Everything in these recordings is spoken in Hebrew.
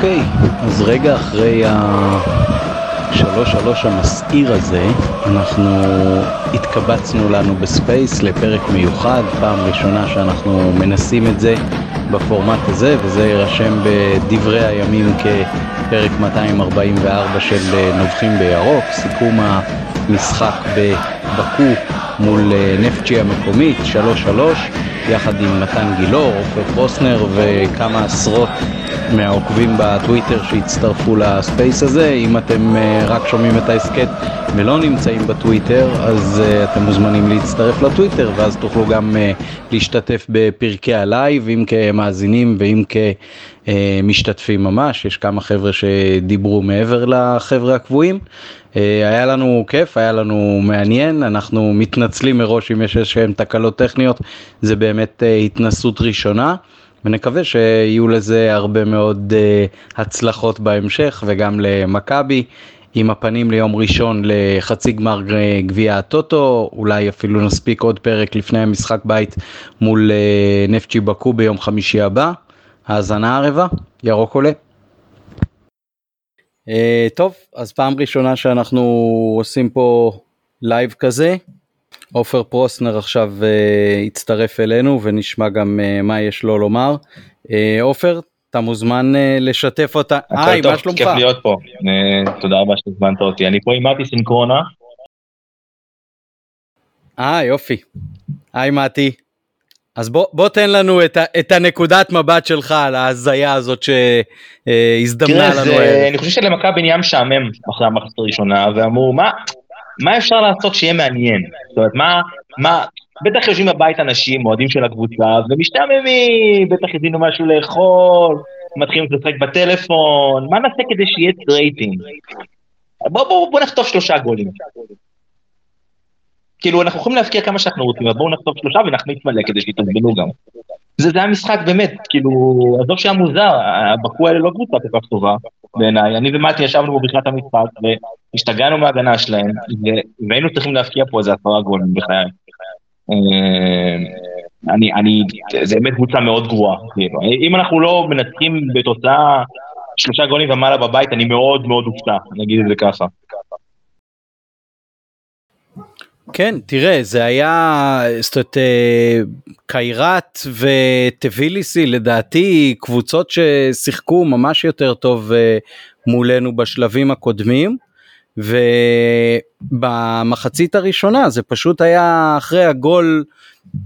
אוקיי, אז רגע אחרי השלוש שלוש המסעיר הזה, אנחנו התקבצנו לנו ב space לפרק מיוחד, פעם ראשונה שאנחנו מנסים את זה בפורמט הזה, וזה יירשם בדברי הימים כפרק 244 של נובחים בירוק, סיכום המשחק בבאקו מול נפטצ'י המקומית, 3-3, יחד עם מתן גילאור, עופר פרוסנר וכמה עשרות מהעוקבים בטוויטר שהצטרפו ל space הזה. אם אתם uh, רק שומעים את ההסכת ולא נמצאים בטוויטר, אז uh, אתם מוזמנים להצטרף לטוויטר, ואז תוכלו גם uh, להשתתף בפרקי הלייב, אם כמאזינים ואם כמשתתפים ממש. יש כמה חבר'ה שדיברו מעבר לחבר'ה הקבועים. היה לנו כיף, היה לנו מעניין, אנחנו מתנצלים מראש אם יש איזשהן תקלות טכניות, זה באמת התנסות ראשונה. ונקווה שיהיו לזה הרבה מאוד uh, הצלחות בהמשך וגם למכבי עם הפנים ליום ראשון לחצי גמר גביע הטוטו, אולי אפילו נספיק עוד פרק לפני המשחק בית מול uh, נפצ'י בקו ביום חמישי הבא. האזנה ערבה, ירוק עולה. Uh, טוב, אז פעם ראשונה שאנחנו עושים פה לייב כזה, עופר פרוסנר עכשיו uh, הצטרף אלינו ונשמע גם uh, מה יש לו לומר. אה, עופר, uh, אתה מוזמן uh, לשתף אותנו. היי, מה שלומך? כיף להיות פה, uh, תודה רבה שהזמנת אותי. אני פה עם מתי סינקרונה. אה, יופי. היי מתי. אז בוא, בוא תן לנו את, ה, את הנקודת מבט שלך על ההזיה הזאת שהזדמנה לנו. תראה, אני חושב שלמכבי נהיה משעמם אחרי המחצית הראשונה, ואמרו, מה, מה אפשר לעשות שיהיה מעניין? זאת אומרת, מה, מה, בטח יושבים בבית אנשים, אוהדים של הקבוצה, ומשתעממים, בטח יזינו משהו לאכול, מתחילים לשחק בטלפון, מה נעשה כדי שיהיה רייטינג? בוא, בוא, בוא נכתוב שלושה גולים. כאילו, אנחנו יכולים להפקיע כמה שאנחנו רוצים, אבל בואו נכתוב שלושה ונחמיץ מלא כדי שיתעצבנו גם. זה, זה המשחק באמת, כאילו, עזוב שהיה מוזר, הבקו האלה לא קבוצה כל כך טובה בעיניי, אני ומתי ישבנו פה בתחילת המשחק והשתגענו מההגנה שלהם, והיינו צריכים להפקיע פה איזה עשרה גולים בחיי. אה, אני, אני, זה באמת קבוצה מאוד גרועה, כאילו, אם אנחנו לא מנצחים בתוצאה שלושה גולים ומעלה בבית, אני מאוד מאוד אופתע, נגיד את זה ככה. כן, תראה, זה היה, זאת אומרת, אה, קיירת וטביליסי לדעתי קבוצות ששיחקו ממש יותר טוב אה, מולנו בשלבים הקודמים. ובמחצית הראשונה זה פשוט היה אחרי הגול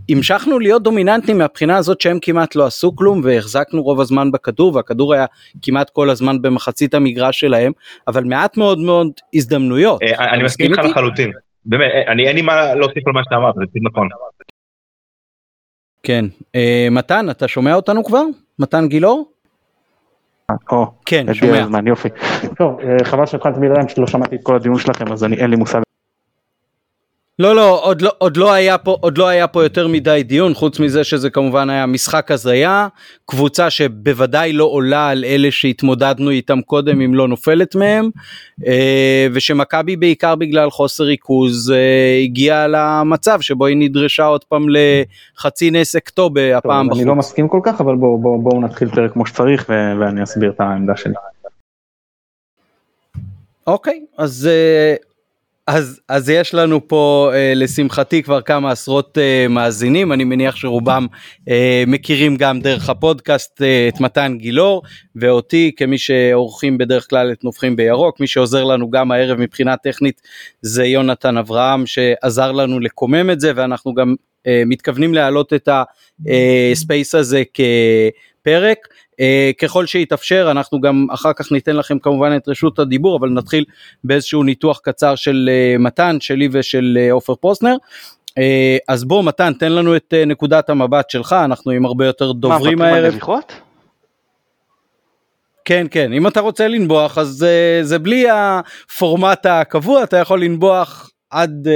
המשכנו להיות דומיננטים מהבחינה הזאת שהם כמעט לא עשו כלום והחזקנו רוב הזמן בכדור והכדור היה כמעט כל הזמן במחצית המגרש שלהם אבל מעט מאוד מאוד הזדמנויות. אה, אני מסכים איתך לחלוטין. באמת, אני אין לי מה להוסיף על מה שאתה אמרת, זה נכון. כן, אה, מתן, אתה שומע אותנו כבר? מתן גילאור? או, כן, שומע. הזמן, יופי. טוב, אה, חבל שהתחלתי מלרעם שלא שמעתי את כל הדיון שלכם, אז אני, אין לי מושג לא לא עוד לא עוד לא היה פה עוד לא היה פה יותר מדי דיון חוץ מזה שזה כמובן היה משחק הזיה קבוצה שבוודאי לא עולה על אלה שהתמודדנו איתם קודם אם לא נופלת מהם אה, ושמכבי בעיקר בגלל חוסר ריכוז אה, הגיעה למצב שבו היא נדרשה עוד פעם לחצי נס אקטובר הפעם בחוץ. אני לא מסכים כל כך אבל בואו בוא, בוא נתחיל פרק כמו שצריך ואני אסביר את העמדה שלי. אוקיי אז. אז אז יש לנו פה אה, לשמחתי כבר כמה עשרות אה, מאזינים אני מניח שרובם אה, מכירים גם דרך הפודקאסט אה, את מתן גילאור ואותי כמי שעורכים בדרך כלל את נובחים בירוק מי שעוזר לנו גם הערב מבחינה טכנית זה יונתן אברהם שעזר לנו לקומם את זה ואנחנו גם אה, מתכוונים להעלות את הספייס אה, הזה כפרק. Uh, ככל שיתאפשר אנחנו גם אחר כך ניתן לכם כמובן את רשות הדיבור אבל נתחיל באיזשהו ניתוח קצר של uh, מתן שלי ושל אה, עופר פרוסנר. אז בוא מתן תן לנו את נקודת המבט שלך אנחנו עם הרבה יותר דוברים הערב. כן כן אם אתה רוצה לנבוח אז uh, זה בלי הפורמט הקבוע אתה יכול לנבוח עד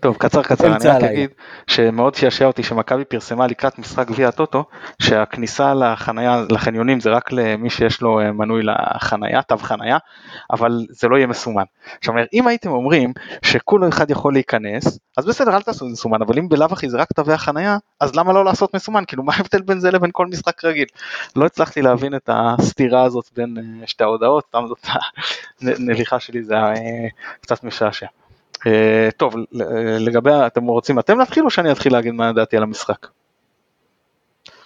טוב קצר קצר אני רק אגיד שמאוד שעשע אותי שמכבי פרסמה לקראת משחק גביע הטוטו שהכניסה לחניה לחניונים זה רק למי שיש לו מנוי לחניה תו חניה אבל זה לא יהיה מסומן. עכשיו אם הייתם אומרים שכול אחד יכול להיכנס אז בסדר אל תעשו מסומן אבל אם בלאו הכי זה רק תווי החניה אז למה לא לעשות מסומן כאילו מה ההבדל בין זה לבין כל משחק רגיל. לא הצלחתי להבין את הסתירה הזאת בין שתי ההודעות סתם זאת הנביכה שלי זה קצת משעשע. טוב לגבי אתם רוצים אתם להתחיל או שאני אתחיל להגיד מה דעתי על המשחק.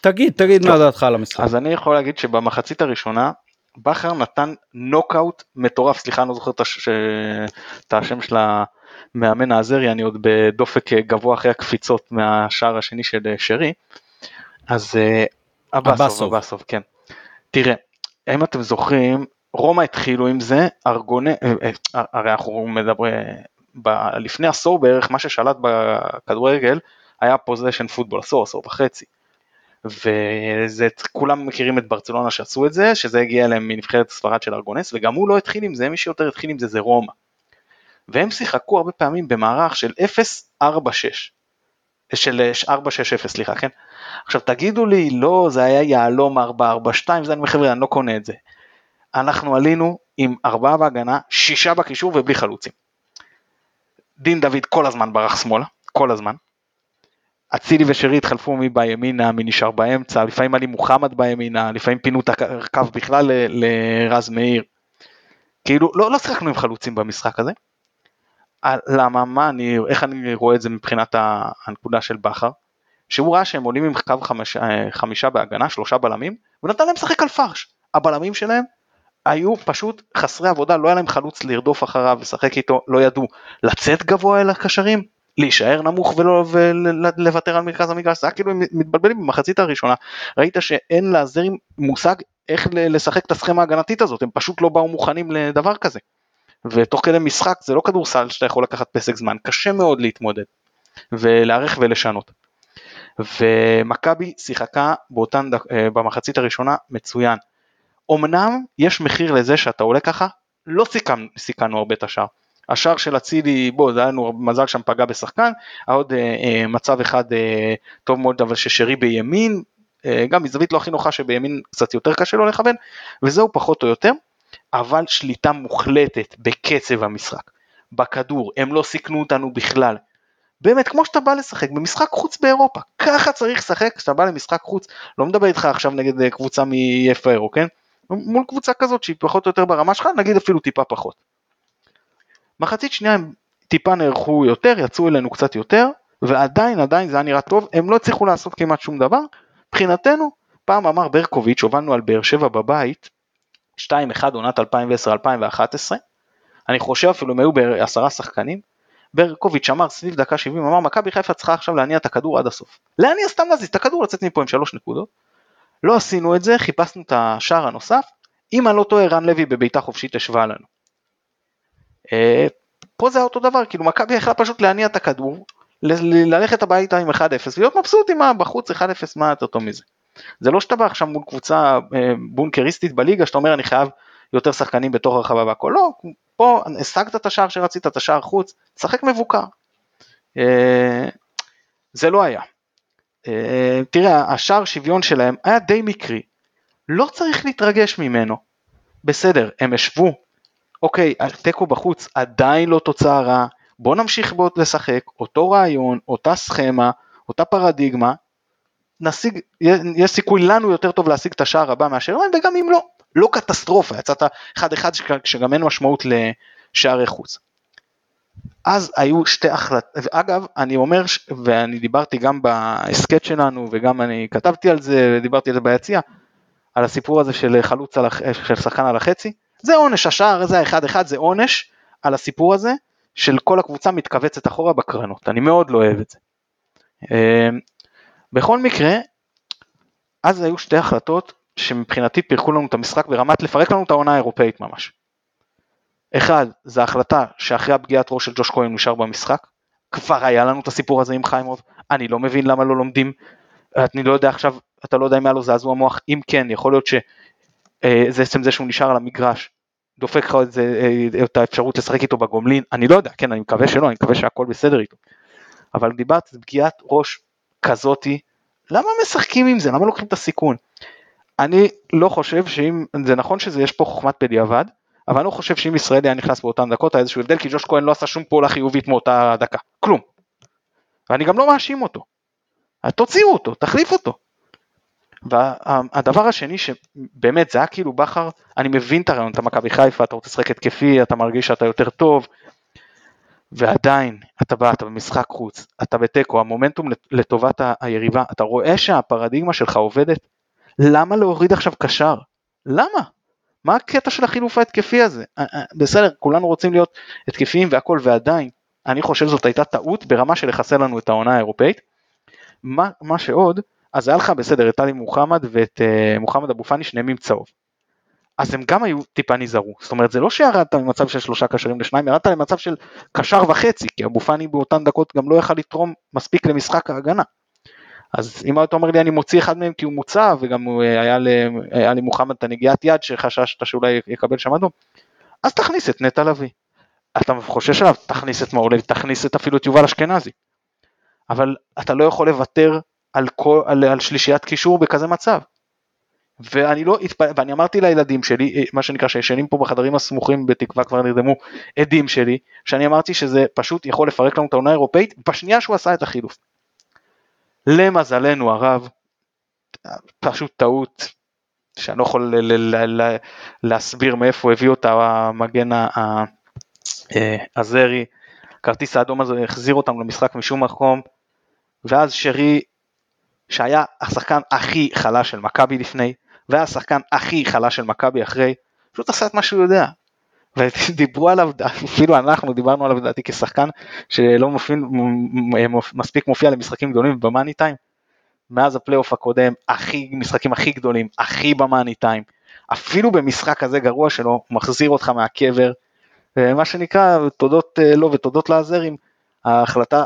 תגיד תגיד מה דעתך על המשחק. אז אני יכול להגיד שבמחצית הראשונה בכר נתן נוקאוט מטורף סליחה אני לא זוכר את השם של המאמן האזרי אני עוד בדופק גבוה אחרי הקפיצות מהשער השני של שרי. אז אבאסוב, אבאסוב כן. תראה אם אתם זוכרים רומא התחילו עם זה, ארגוני, אה, אה, הרי אנחנו מדברים, לפני עשור בערך מה ששלט בכדורגל היה פוזיישן פוטבול, עשור, עשור וחצי. וזה, כולם מכירים את ברצלונה שעשו את זה, שזה הגיע אליהם מנבחרת ספרד של ארגונס, וגם הוא לא התחיל עם זה, מי שיותר התחיל עם זה זה רומא. והם שיחקו הרבה פעמים במערך של 0-4-6, של 4-6-0 סליחה, כן? עכשיו תגידו לי, לא, זה היה יהלום 4-4-2, זה אני אומר חבר'ה, אני לא קונה את זה. אנחנו עלינו עם ארבעה בהגנה, שישה בקישור ובלי חלוצים. דין דוד כל הזמן ברח שמאלה, כל הזמן. אצילי ושרי התחלפו מי בימינה, מי נשאר באמצע, לפעמים עלי מוחמד בימינה, לפעמים פינו את הקו בכלל לרז מאיר. כאילו, לא, לא שיחקנו עם חלוצים במשחק הזה. למה, מה אני, איך אני רואה את זה מבחינת הנקודה של בכר? שהוא ראה שהם עולים עם קו חמש, חמישה בהגנה, שלושה בלמים, ונתן להם לשחק על פרש. הבלמים שלהם היו פשוט חסרי עבודה, לא היה להם חלוץ לרדוף אחריו, לשחק איתו, לא ידעו לצאת גבוה אל הקשרים, להישאר נמוך ולא, ולוותר על מרכז המגרש, זה היה כאילו הם מתבלבלים במחצית הראשונה, ראית שאין לעזרים מושג איך לשחק את הסכמה ההגנתית הזאת, הם פשוט לא באו מוכנים לדבר כזה. ותוך כדי משחק זה לא כדורסל שאתה יכול לקחת פסק זמן, קשה מאוד להתמודד ולהערך ולשנות. ומכבי שיחקה באותן, אה, במחצית הראשונה מצוין. אמנם יש מחיר לזה שאתה עולה ככה, לא סיכנו, סיכנו הרבה את השער. השער של אצילי, בוא, זה היה לנו מזל שם פגע בשחקן, היה עוד אה, אה, מצב אחד אה, טוב מאוד, אבל ששרי בימין, אה, גם מזווית לא הכי נוחה שבימין קצת יותר קשה לו לכוון, וזהו פחות או יותר, אבל שליטה מוחלטת בקצב המשחק, בכדור, הם לא סיכנו אותנו בכלל. באמת, כמו שאתה בא לשחק במשחק חוץ באירופה, ככה צריך לשחק כשאתה בא למשחק חוץ, לא מדבר איתך עכשיו נגד אה, קבוצה מ-FAO, כן? מול קבוצה כזאת שהיא פחות או יותר ברמה שלך, נגיד אפילו טיפה פחות. מחצית שנייה הם טיפה נערכו יותר, יצאו אלינו קצת יותר, ועדיין עדיין זה היה נראה טוב, הם לא הצליחו לעשות כמעט שום דבר. מבחינתנו, פעם אמר ברקוביץ', הובלנו על באר שבע בבית, 2-1 עונת 2010-2011, אני חושב אפילו אם היו בעשרה שחקנים, ברקוביץ' אמר סביב דקה 70, אמר מכבי חיפה צריכה עכשיו להניע את הכדור עד הסוף. להניע סתם להזיז את הכדור, לצאת מפה עם שלוש נקודות, לא עשינו את זה, חיפשנו את השער הנוסף, אם אני לא טועה רן לוי בביתה חופשית השווה לנו. אה, פה זה אותו דבר, כאילו מכבי יכלה פשוט להניע את הכדור, ללכת הביתה עם 1-0 ולהיות מבסוט עם בחוץ 1-0 מה יותר טוב מזה. זה לא שאתה בא עכשיו מול קבוצה אה, בונקריסטית בליגה שאתה אומר אני חייב יותר שחקנים בתוך הרחבה והכל, לא, פה השגת את השער שרצית, את השער חוץ, תשחק מבוקר. אה, זה לא היה. אה, תראה, השער שוויון שלהם היה די מקרי, לא צריך להתרגש ממנו. בסדר, הם ישבו, אוקיי, תיקו בחוץ עדיין לא תוצאה רעה, בוא נמשיך בו לשחק, אותו רעיון, אותה סכמה, אותה פרדיגמה, נשיג, יש סיכוי לנו יותר טוב להשיג את השער הבא מאשר להם, וגם אם לא, לא קטסטרופה, יצאת 1-1 שגם אין משמעות לשערי חוץ. אז היו שתי החלטות, אגב אני אומר ואני דיברתי גם בהסכת שלנו וגם אני כתבתי על זה ודיברתי על זה ביציע, על הסיפור הזה של חלוץ על, של שחקן על החצי, זה עונש, השער הזה האחד אחד זה עונש על הסיפור הזה של כל הקבוצה מתכווצת אחורה בקרנות, אני מאוד לא אוהב את זה. אמ, בכל מקרה, אז היו שתי החלטות שמבחינתי פירקו לנו את המשחק ברמת לפרק לנו את העונה האירופאית ממש. אחד, זה החלטה שאחרי הפגיעת ראש של ג'וש כהן נשאר במשחק, כבר היה לנו את הסיפור הזה עם חיימוב, אני לא מבין למה לא לומדים, אני לא יודע עכשיו, אתה לא יודע אם היה לו זעזוע מוח, אם כן, יכול להיות שזה עצם זה שהוא נשאר על המגרש, דופק לך את האפשרות לשחק איתו בגומלין, אני לא יודע, כן, אני מקווה שלא, אני מקווה שהכל בסדר איתו. אבל דיברת על פגיעת ראש כזאתי, למה משחקים עם זה? למה לוקחים את הסיכון? אני לא חושב שאם, זה נכון שזה יש פה חוכמת בדיעבד, אבל אני לא חושב שאם ישראל היה נכנס באותן דקות היה איזשהו הבדל, כי ג'וש כהן לא עשה שום פעולה חיובית מאותה דקה, כלום. ואני גם לא מאשים אותו. תוציאו אותו, תחליף אותו. והדבר השני שבאמת זה היה כאילו בכר, אני מבין את הרעיון, אתה מכבי חיפה, אתה רוצה לשחק התקפי, אתה מרגיש שאתה יותר טוב, ועדיין אתה בא, אתה במשחק חוץ, אתה בתיקו, המומנטום לטובת היריבה, אתה רואה שהפרדיגמה שלך עובדת, למה להוריד עכשיו קשר? למה? מה הקטע של החילוף ההתקפי הזה? אה, אה, בסדר, כולנו רוצים להיות התקפיים והכל, ועדיין, אני חושב זאת הייתה טעות ברמה של לחסל לנו את העונה האירופאית. מה, מה שעוד, אז היה לך בסדר את טלי מוחמד ואת uh, מוחמד אבו פאני שניהם עם צהוב. אז הם גם היו טיפה נזהרו, זאת אומרת זה לא שירדת ממצב של שלושה קשרים לשניים, ירדת למצב של קשר וחצי, כי אבו פאני באותן דקות גם לא יכל לתרום מספיק למשחק ההגנה. אז אם היית אומר לי אני מוציא אחד מהם כי הוא מוצא וגם אה, היה, היה למוחמד את הנגיעת יד שחששת שאולי יקבל שם אדום, אז תכניס את נטע לביא. אתה חושש עליו, תכניס את לוי, תכניס את אפילו את יובל אשכנזי. אבל אתה לא יכול לוותר על, כל, על, על שלישיית קישור בכזה מצב. ואני לא. ואני אמרתי לילדים שלי, אה, מה שנקרא שישנים פה בחדרים הסמוכים בתקווה כבר נרדמו עדים שלי, שאני אמרתי שזה פשוט יכול לפרק לנו את העונה האירופאית בשנייה שהוא עשה את החילוף. למזלנו הרב, פשוט טעות שאני לא יכול להסביר מאיפה הביא אותה המגן הזרי, אה, כרטיס האדום הזה החזיר אותם למשחק משום מקום, ואז שרי, שהיה השחקן הכי חלש של מכבי לפני, והיה השחקן הכי חלש של מכבי אחרי, פשוט עשה את מה שהוא יודע. ודיברו עליו, אפילו אנחנו דיברנו עליו לדעתי כשחקן שלא מופיע, מספיק מופיע למשחקים גדולים במאני טיים. מאז הפלייאוף הקודם, הכי, משחקים הכי גדולים, הכי במאני טיים. אפילו במשחק כזה גרוע שלו, מחזיר אותך מהקבר. מה שנקרא, תודות אה, לו ותודות לעזרים, ההחלטה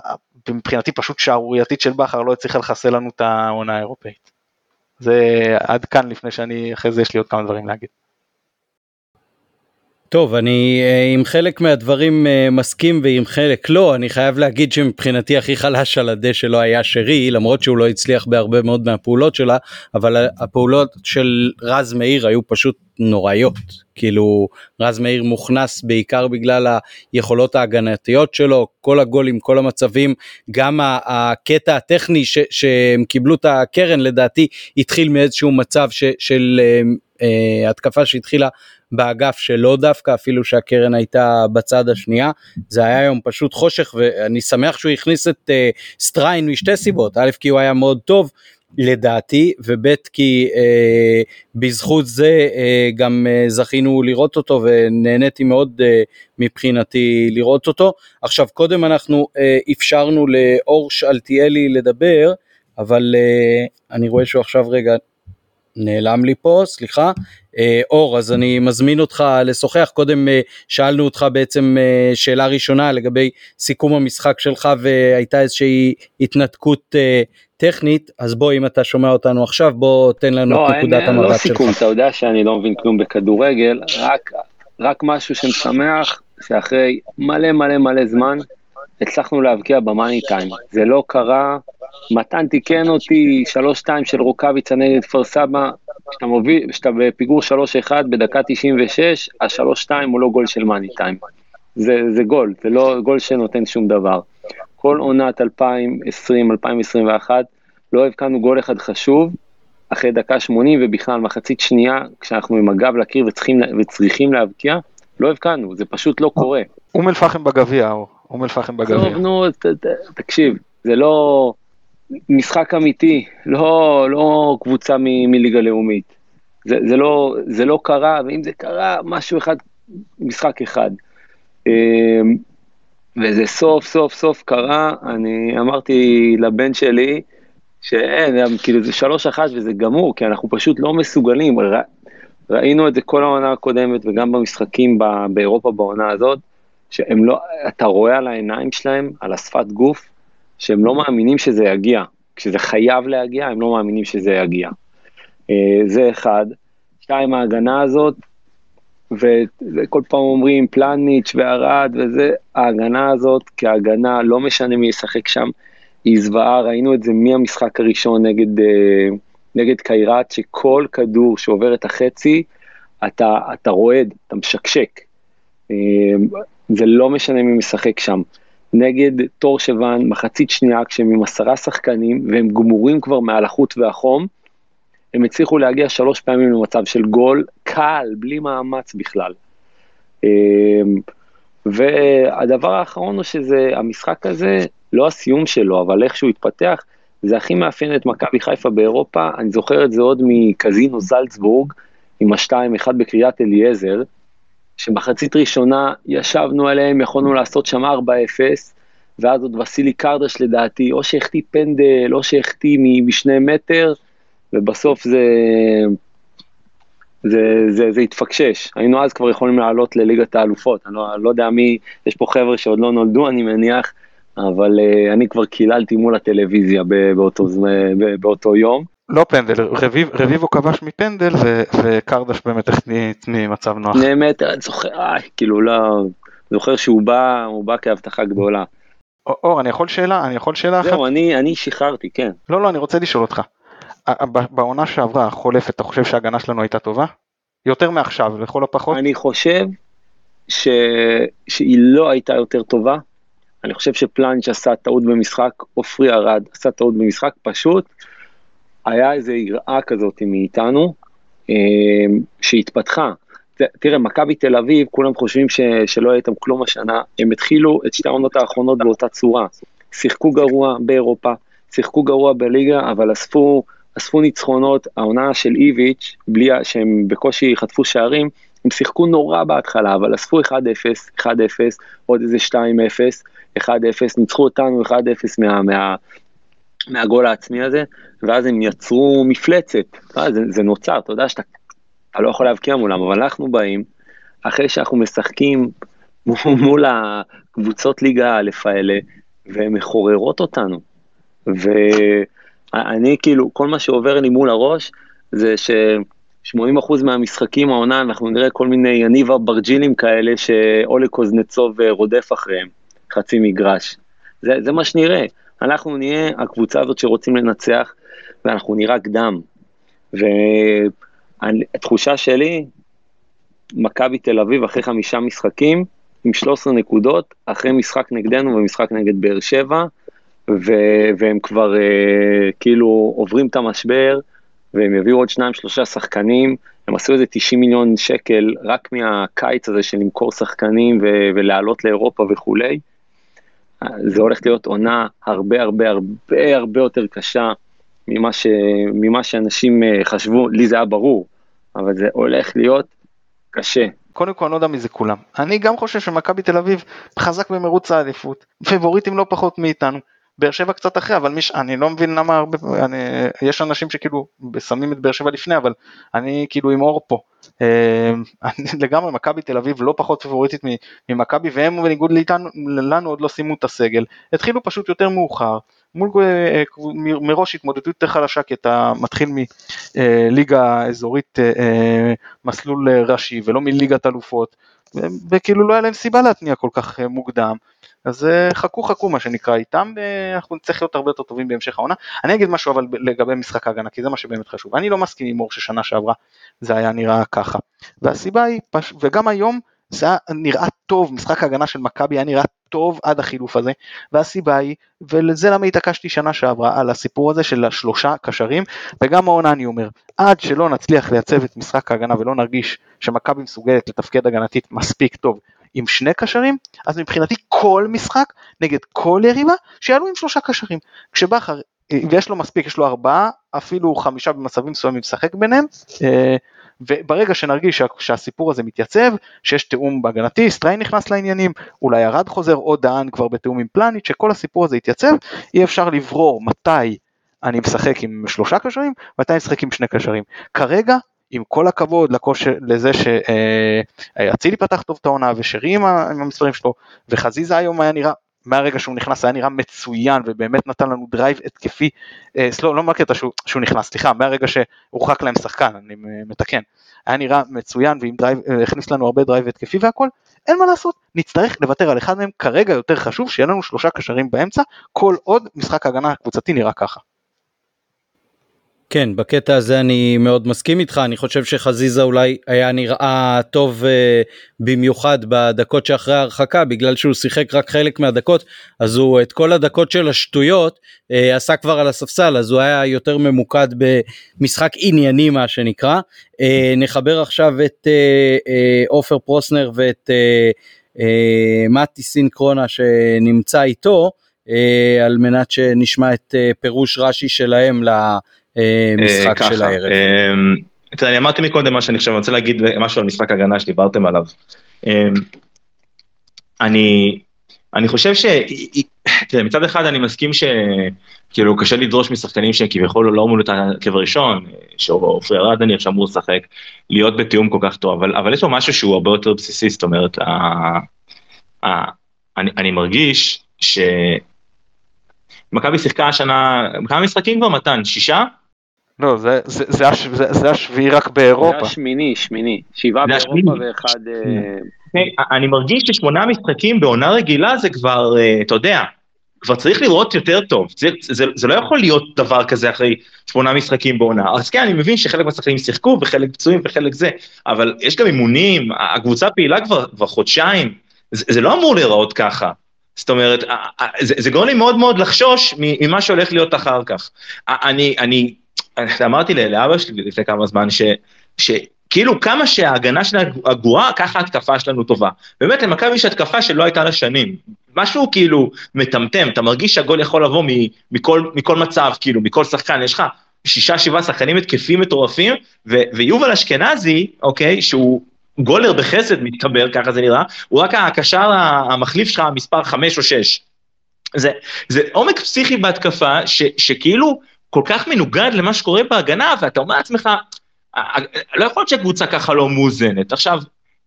מבחינתי פשוט שערורייתית של בכר לא הצליחה לחסל לנו את העונה האירופאית. זה עד כאן לפני שאני, אחרי זה יש לי עוד כמה דברים להגיד. טוב, אני אה, עם חלק מהדברים אה, מסכים ועם חלק לא, אני חייב להגיד שמבחינתי הכי חלש על הדשא לא היה שרי, למרות שהוא לא הצליח בהרבה מאוד מהפעולות שלה, אבל הפעולות של רז מאיר היו פשוט נוראיות. כאילו רז מאיר מוכנס בעיקר בגלל היכולות ההגנתיות שלו, כל הגולים, כל המצבים, גם הקטע הטכני ש, שהם קיבלו את הקרן לדעתי התחיל מאיזשהו מצב ש, של uh, התקפה שהתחילה באגף שלו דווקא, אפילו שהקרן הייתה בצד השנייה. זה היה היום פשוט חושך, ואני שמח שהוא הכניס את uh, סטריין משתי סיבות, א' כי הוא היה מאוד טוב, לדעתי, וב' כי אה, בזכות זה אה, גם אה, זכינו לראות אותו ונהניתי מאוד אה, מבחינתי לראות אותו. עכשיו קודם אנחנו אה, אפשרנו לאור שאלתיאלי לדבר, אבל אה, אני רואה שהוא עכשיו רגע נעלם לי פה, סליחה. אה, אור, אז אני מזמין אותך לשוחח. קודם אה, שאלנו אותך בעצם אה, שאלה ראשונה לגבי סיכום המשחק שלך והייתה איזושהי התנתקות טכנית, אז בוא אם אתה שומע אותנו עכשיו, בוא תן לנו לא, את נקודת המבט שלך. לא, סיכום, אתה יודע שאני לא מבין כלום בכדורגל, רק, רק משהו שמשמח, שאחרי מלא מלא מלא זמן, הצלחנו להבקיע במאני טיים. זה לא קרה, מתן תיקן אותי, 3-2 של רוקאביצה נגד כפר סבא, כשאתה מוביל, כשאתה בפיגור 3-1 בדקה 96, ה-3-2 הוא לא גול של מאני טיים. זה, זה גול, זה לא גול שנותן שום דבר. כל עונת 2020-2021 לא הבקענו גול אחד חשוב, אחרי דקה 80 ובכלל מחצית שנייה, כשאנחנו עם הגב לקיר וצריכים, וצריכים להבקיע, לא הבקענו, זה פשוט לא קורה. אום אל-פחם בגביע, אום אל-פחם בגביע. טוב, נו, תקשיב, זה לא משחק אמיתי, לא, לא קבוצה מ, מליגה לאומית. זה, זה, לא, זה לא קרה, ואם זה קרה, משהו אחד, משחק אחד. אמ, וזה סוף סוף סוף קרה, אני אמרתי לבן שלי, שאין, כאילו זה שלוש אחת וזה גמור, כי אנחנו פשוט לא מסוגלים, ר... ראינו את זה כל העונה הקודמת וגם במשחקים ב... באירופה בעונה הזאת, שהם לא, אתה רואה על העיניים שלהם, על השפת גוף, שהם לא מאמינים שזה יגיע. כשזה חייב להגיע, הם לא מאמינים שזה יגיע. אה, זה אחד. שתיים, ההגנה הזאת, וכל פעם אומרים פלניץ' וערד וזה, ההגנה הזאת כהגנה, לא משנה מי ישחק שם, היא זוועה, ראינו את זה מהמשחק הראשון נגד, אה, נגד קיירת, שכל כדור שעובר את החצי, אתה, אתה רועד, אתה משקשק. אה, זה לא משנה מי משחק שם. נגד תור שוון, מחצית שנייה, כשהם עם עשרה שחקנים, והם גמורים כבר מהלחות והחום, הם הצליחו להגיע שלוש פעמים למצב של גול קל, בלי מאמץ בכלל. אמ, והדבר האחרון הוא שזה, המשחק הזה, לא הסיום שלו, אבל איך שהוא התפתח, זה הכי מאפיין את מכבי חיפה באירופה, אני זוכר את זה עוד מקזינו זלצבורג, עם השתיים אחד בקריית אליעזר, שמחצית ראשונה ישבנו עליהם, יכולנו לעשות שם 4-0, ואז עוד וסילי קרדש לדעתי, או שהחטיא פנדל, או שהחטיא משני מטר, ובסוף זה, זה, זה, זה התפקשש. היינו אז כבר יכולים לעלות לליגת האלופות. אני לא, לא יודע מי, יש פה חבר'ה שעוד לא נולדו, אני מניח, אבל uh, אני כבר קיללתי מול הטלוויזיה באותו, באותו יום. לא פנדל, רביב, רביבו כבש מפנדל ו, וקרדש באמת החניץ ממצב נוח. מטר, אני זוכר, אה, כאילו לא, זוכר שהוא בא, הוא בא כהבטחה גדולה. אור, אני יכול שאלה? אני יכול שאלה אחת? זהו, אני, אני שחררתי, כן. לא, לא, אני רוצה לשאול אותך. בעונה שעברה החולפת אתה חושב שההגנה שלנו הייתה טובה? יותר מעכשיו לכל הפחות? אני חושב ש... שהיא לא הייתה יותר טובה. אני חושב שפלאנץ' עשה טעות במשחק, עופרי ארד עשה טעות במשחק, פשוט היה איזו יראה כזאת מאיתנו אה, שהתפתחה. תראה, מכבי תל אביב, כולם חושבים ש, שלא יהיה איתם כלום השנה, הם התחילו את שתי העונות האחרונות באותה צורה. שיחקו גרוע באירופה, שיחקו גרוע בליגה, אבל אספו אספו ניצחונות, העונה של איביץ', בלי שהם בקושי חטפו שערים, הם שיחקו נורא בהתחלה, אבל אספו 1-0, 1-0, עוד איזה 2-0, 1-0, ניצחו אותנו 1-0 מה, מה, מהגול העצמי הזה, ואז הם יצרו מפלצת, אה, זה, זה נוצר, אתה יודע שאתה לא יכול להבקיע מולם, אבל אנחנו באים, אחרי שאנחנו משחקים מול הקבוצות ליגה א' האלה, והן מחוררות אותנו. ו... אני כאילו, כל מה שעובר לי מול הראש, זה ש-80% מהמשחקים העונה, אנחנו נראה כל מיני יניב אברג'ילים כאלה, שאולי קוזנצוב רודף אחריהם, חצי מגרש. זה, זה מה שנראה. אנחנו נהיה הקבוצה הזאת שרוצים לנצח, ואנחנו נראה קדם. והתחושה שלי, מכבי תל אביב אחרי חמישה משחקים, עם 13 נקודות, אחרי משחק נגדנו ומשחק נגד באר שבע, ו- והם כבר uh, כאילו עוברים את המשבר, והם יביאו עוד שניים שלושה שחקנים, הם עשו איזה 90 מיליון שקל רק מהקיץ הזה של למכור שחקנים ו- ולעלות לאירופה וכולי. זה הולך להיות עונה הרבה הרבה הרבה הרבה יותר קשה ממה, ש- ממה שאנשים uh, חשבו, לי זה היה ברור, אבל זה הולך להיות קשה. קודם כל אני לא יודע מי זה כולם. אני גם חושב שמכבי תל אביב חזק במרוץ האליפות, פבוריטים לא פחות מאיתנו. באר שבע קצת אחרי אבל מיש, אני לא מבין למה הרבה אני, יש אנשים שכאילו שמים את באר שבע לפני אבל אני כאילו עם אור פה אה, אני לגמרי מכבי תל אביב לא פחות פבוריטית ממכבי והם בניגוד לנו עוד לא סיימו את הסגל התחילו פשוט יותר מאוחר מול אה, מראש התמודדות יותר חלשה כי אתה מתחיל מליגה אזורית אה, מסלול ראשי ולא מליגת אלופות וכאילו לא היה להם סיבה להתניע כל כך מוקדם אז אה, חכו חכו מה שנקרא איתם, אנחנו נצטרך להיות הרבה יותר טובים בהמשך העונה. אני אגיד משהו אבל לגבי משחק ההגנה, כי זה מה שבאמת חשוב. אני לא מסכים עם אור ששנה שעברה זה היה נראה ככה. והסיבה היא. וגם היום זה היה נראה טוב, משחק ההגנה של מכבי היה נראה טוב עד החילוף הזה, והסיבה היא, ולזה למה התעקשתי שנה שעברה על הסיפור הזה של השלושה קשרים, וגם העונה אני אומר, עד שלא נצליח לייצב את משחק ההגנה ולא נרגיש שמכבי מסוגלת לתפקד הגנתית מספיק טוב עם שני קשרים, אז מבחינתי כל משחק נגד כל יריבה שיעלו עם שלושה קשרים. כשבכר, ויש לו מספיק, יש לו ארבעה, אפילו חמישה במצבים מסוימים לשחק ביניהם, אה, וברגע שנרגיש שהסיפור הזה מתייצב, שיש תיאום בהגנתי, סטריי נכנס לעניינים, אולי ארד חוזר או דהן כבר בתיאום עם פלניץ', שכל הסיפור הזה יתייצב, אי אפשר לברור מתי אני משחק עם שלושה קשרים, מתי אני משחק עם שני קשרים. כרגע עם כל הכבוד לכושר, לזה שאצילי פתח טוב את העונה ושרי עם המספרים שלו וחזיזה היום היה נראה מהרגע שהוא נכנס היה נראה מצוין ובאמת נתן לנו drive התקפי, אה, סלו, לא מהקטע שהוא, שהוא נכנס, סליחה, מהרגע שהורחק להם שחקן, אני מתקן, היה נראה מצוין ועם drive, אה, הכניס לנו הרבה drive התקפי והכל, אין מה לעשות, נצטרך לוותר על אחד מהם, כרגע יותר חשוב שיהיה לנו שלושה קשרים באמצע, כל עוד משחק ההגנה הקבוצתי נראה ככה. כן, בקטע הזה אני מאוד מסכים איתך, אני חושב שחזיזה אולי היה נראה טוב uh, במיוחד בדקות שאחרי ההרחקה, בגלל שהוא שיחק רק חלק מהדקות, אז הוא את כל הדקות של השטויות uh, עשה כבר על הספסל, אז הוא היה יותר ממוקד במשחק ענייני מה שנקרא. Uh, נחבר עכשיו את עופר uh, uh, פרוסנר ואת uh, uh, מתי סינקרונה שנמצא איתו, uh, על מנת שנשמע את uh, פירוש רש"י שלהם ל... לה... אה, משחק של הערב. תראה, אני אמרתי מקודם מה שאני חושב, אני רוצה להגיד משהו על משחק הגנה שדיברתם עליו. אני, אני חושב ש... תראה, מצד אחד אני מסכים שכאילו קשה לדרוש משחקנים שהם כביכול לא אמורים להיות ההרכב הראשון, שעופרי ארד נניח שאמור לשחק, להיות בתיאום כל כך טוב, אבל, אבל יש לו משהו שהוא הרבה יותר בסיסי, זאת אומרת, ה, ה, אני, אני מרגיש שמכבי שיחקה השנה, כמה משחקים כבר מתן? שישה? לא, זה, זה, זה, הש, זה, זה השביעי רק באירופה. זה השמיני, שמיני. שבעה באירופה ואחד... אה, כן. אני מרגיש ששמונה משחקים בעונה רגילה זה כבר, אה, אתה יודע, כבר צריך לראות יותר טוב. זה, זה, זה לא יכול להיות דבר כזה אחרי שמונה משחקים בעונה. אז כן, אני מבין שחלק מהשחקנים שיחקו וחלק פצועים וחלק זה, אבל יש גם אימונים, הקבוצה פעילה כבר, כבר חודשיים, זה, זה לא אמור להיראות ככה. זאת אומרת, זה, זה גורם לי מאוד מאוד לחשוש ממה שהולך להיות אחר כך. אני, אני אמרתי לאבא שלי לפני כמה זמן, שכאילו כמה שההגנה שלנו גרועה, ככה ההתקפה שלנו טובה. באמת למכבי יש התקפה שלא הייתה לה שנים. משהו כאילו מטמטם, אתה מרגיש שהגול יכול לבוא מכל, מכל מצב, כאילו, מכל שחקן, יש לך שישה, שבעה שחקנים התקפים מטורפים, ו- ויובל אשכנזי, אוקיי, שהוא גולר בחסד מתקבר, ככה זה נראה, הוא רק הקשר המחליף שלך, מספר חמש או שש. זה, זה עומק פסיכי בהתקפה, ש, שכאילו כל כך מנוגד למה שקורה בהגנה, ואתה אומר לעצמך, לא יכול להיות שהקבוצה ככה לא מאוזנת. עכשיו,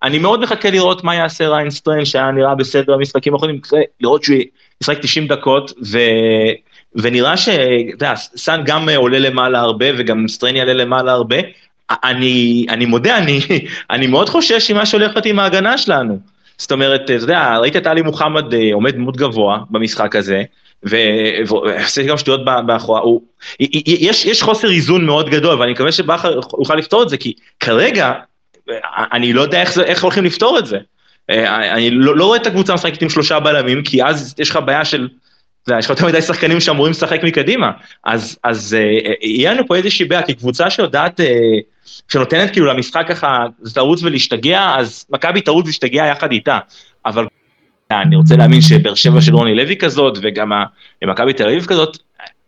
אני מאוד מחכה לראות מה יעשה ריינסטרן, שהיה נראה בסדר במשחקים האחרונים, לראות שהוא ישחק 90 דקות, ו... ונראה ש... אתה יודע, סאן גם עולה למעלה הרבה, וגם סטרן יעלה למעלה הרבה. אני, אני מודה, אני, אני מאוד חושש ממה שהולך להיות עם ההגנה שלנו. זאת אומרת, אתה יודע, ראית את עלי מוחמד אה, עומד דמות גבוה במשחק הזה, ועושה גם שטויות באחורה, יש, יש חוסר איזון מאוד גדול, ואני מקווה שבכר יוכל לפתור את זה, כי כרגע, אני לא יודע איך, איך הולכים לפתור את זה. אה, אני לא, לא רואה את הקבוצה משחקת עם שלושה בלמים, כי אז יש לך בעיה של, אתה יש לך יותר מדי שחקנים שאמורים לשחק מקדימה, אז, אז אה, יהיה לנו פה איזושהי בעיה, כי קבוצה שיודעת, אה, שנותנת כאילו למשחק ככה, תרוץ ולהשתגע, אז מכבי תרוץ ולהשתגע יחד איתה, אבל אני רוצה להאמין שבאר שבע של רוני לוי כזאת, וגם מכבי תל אביב כזאת,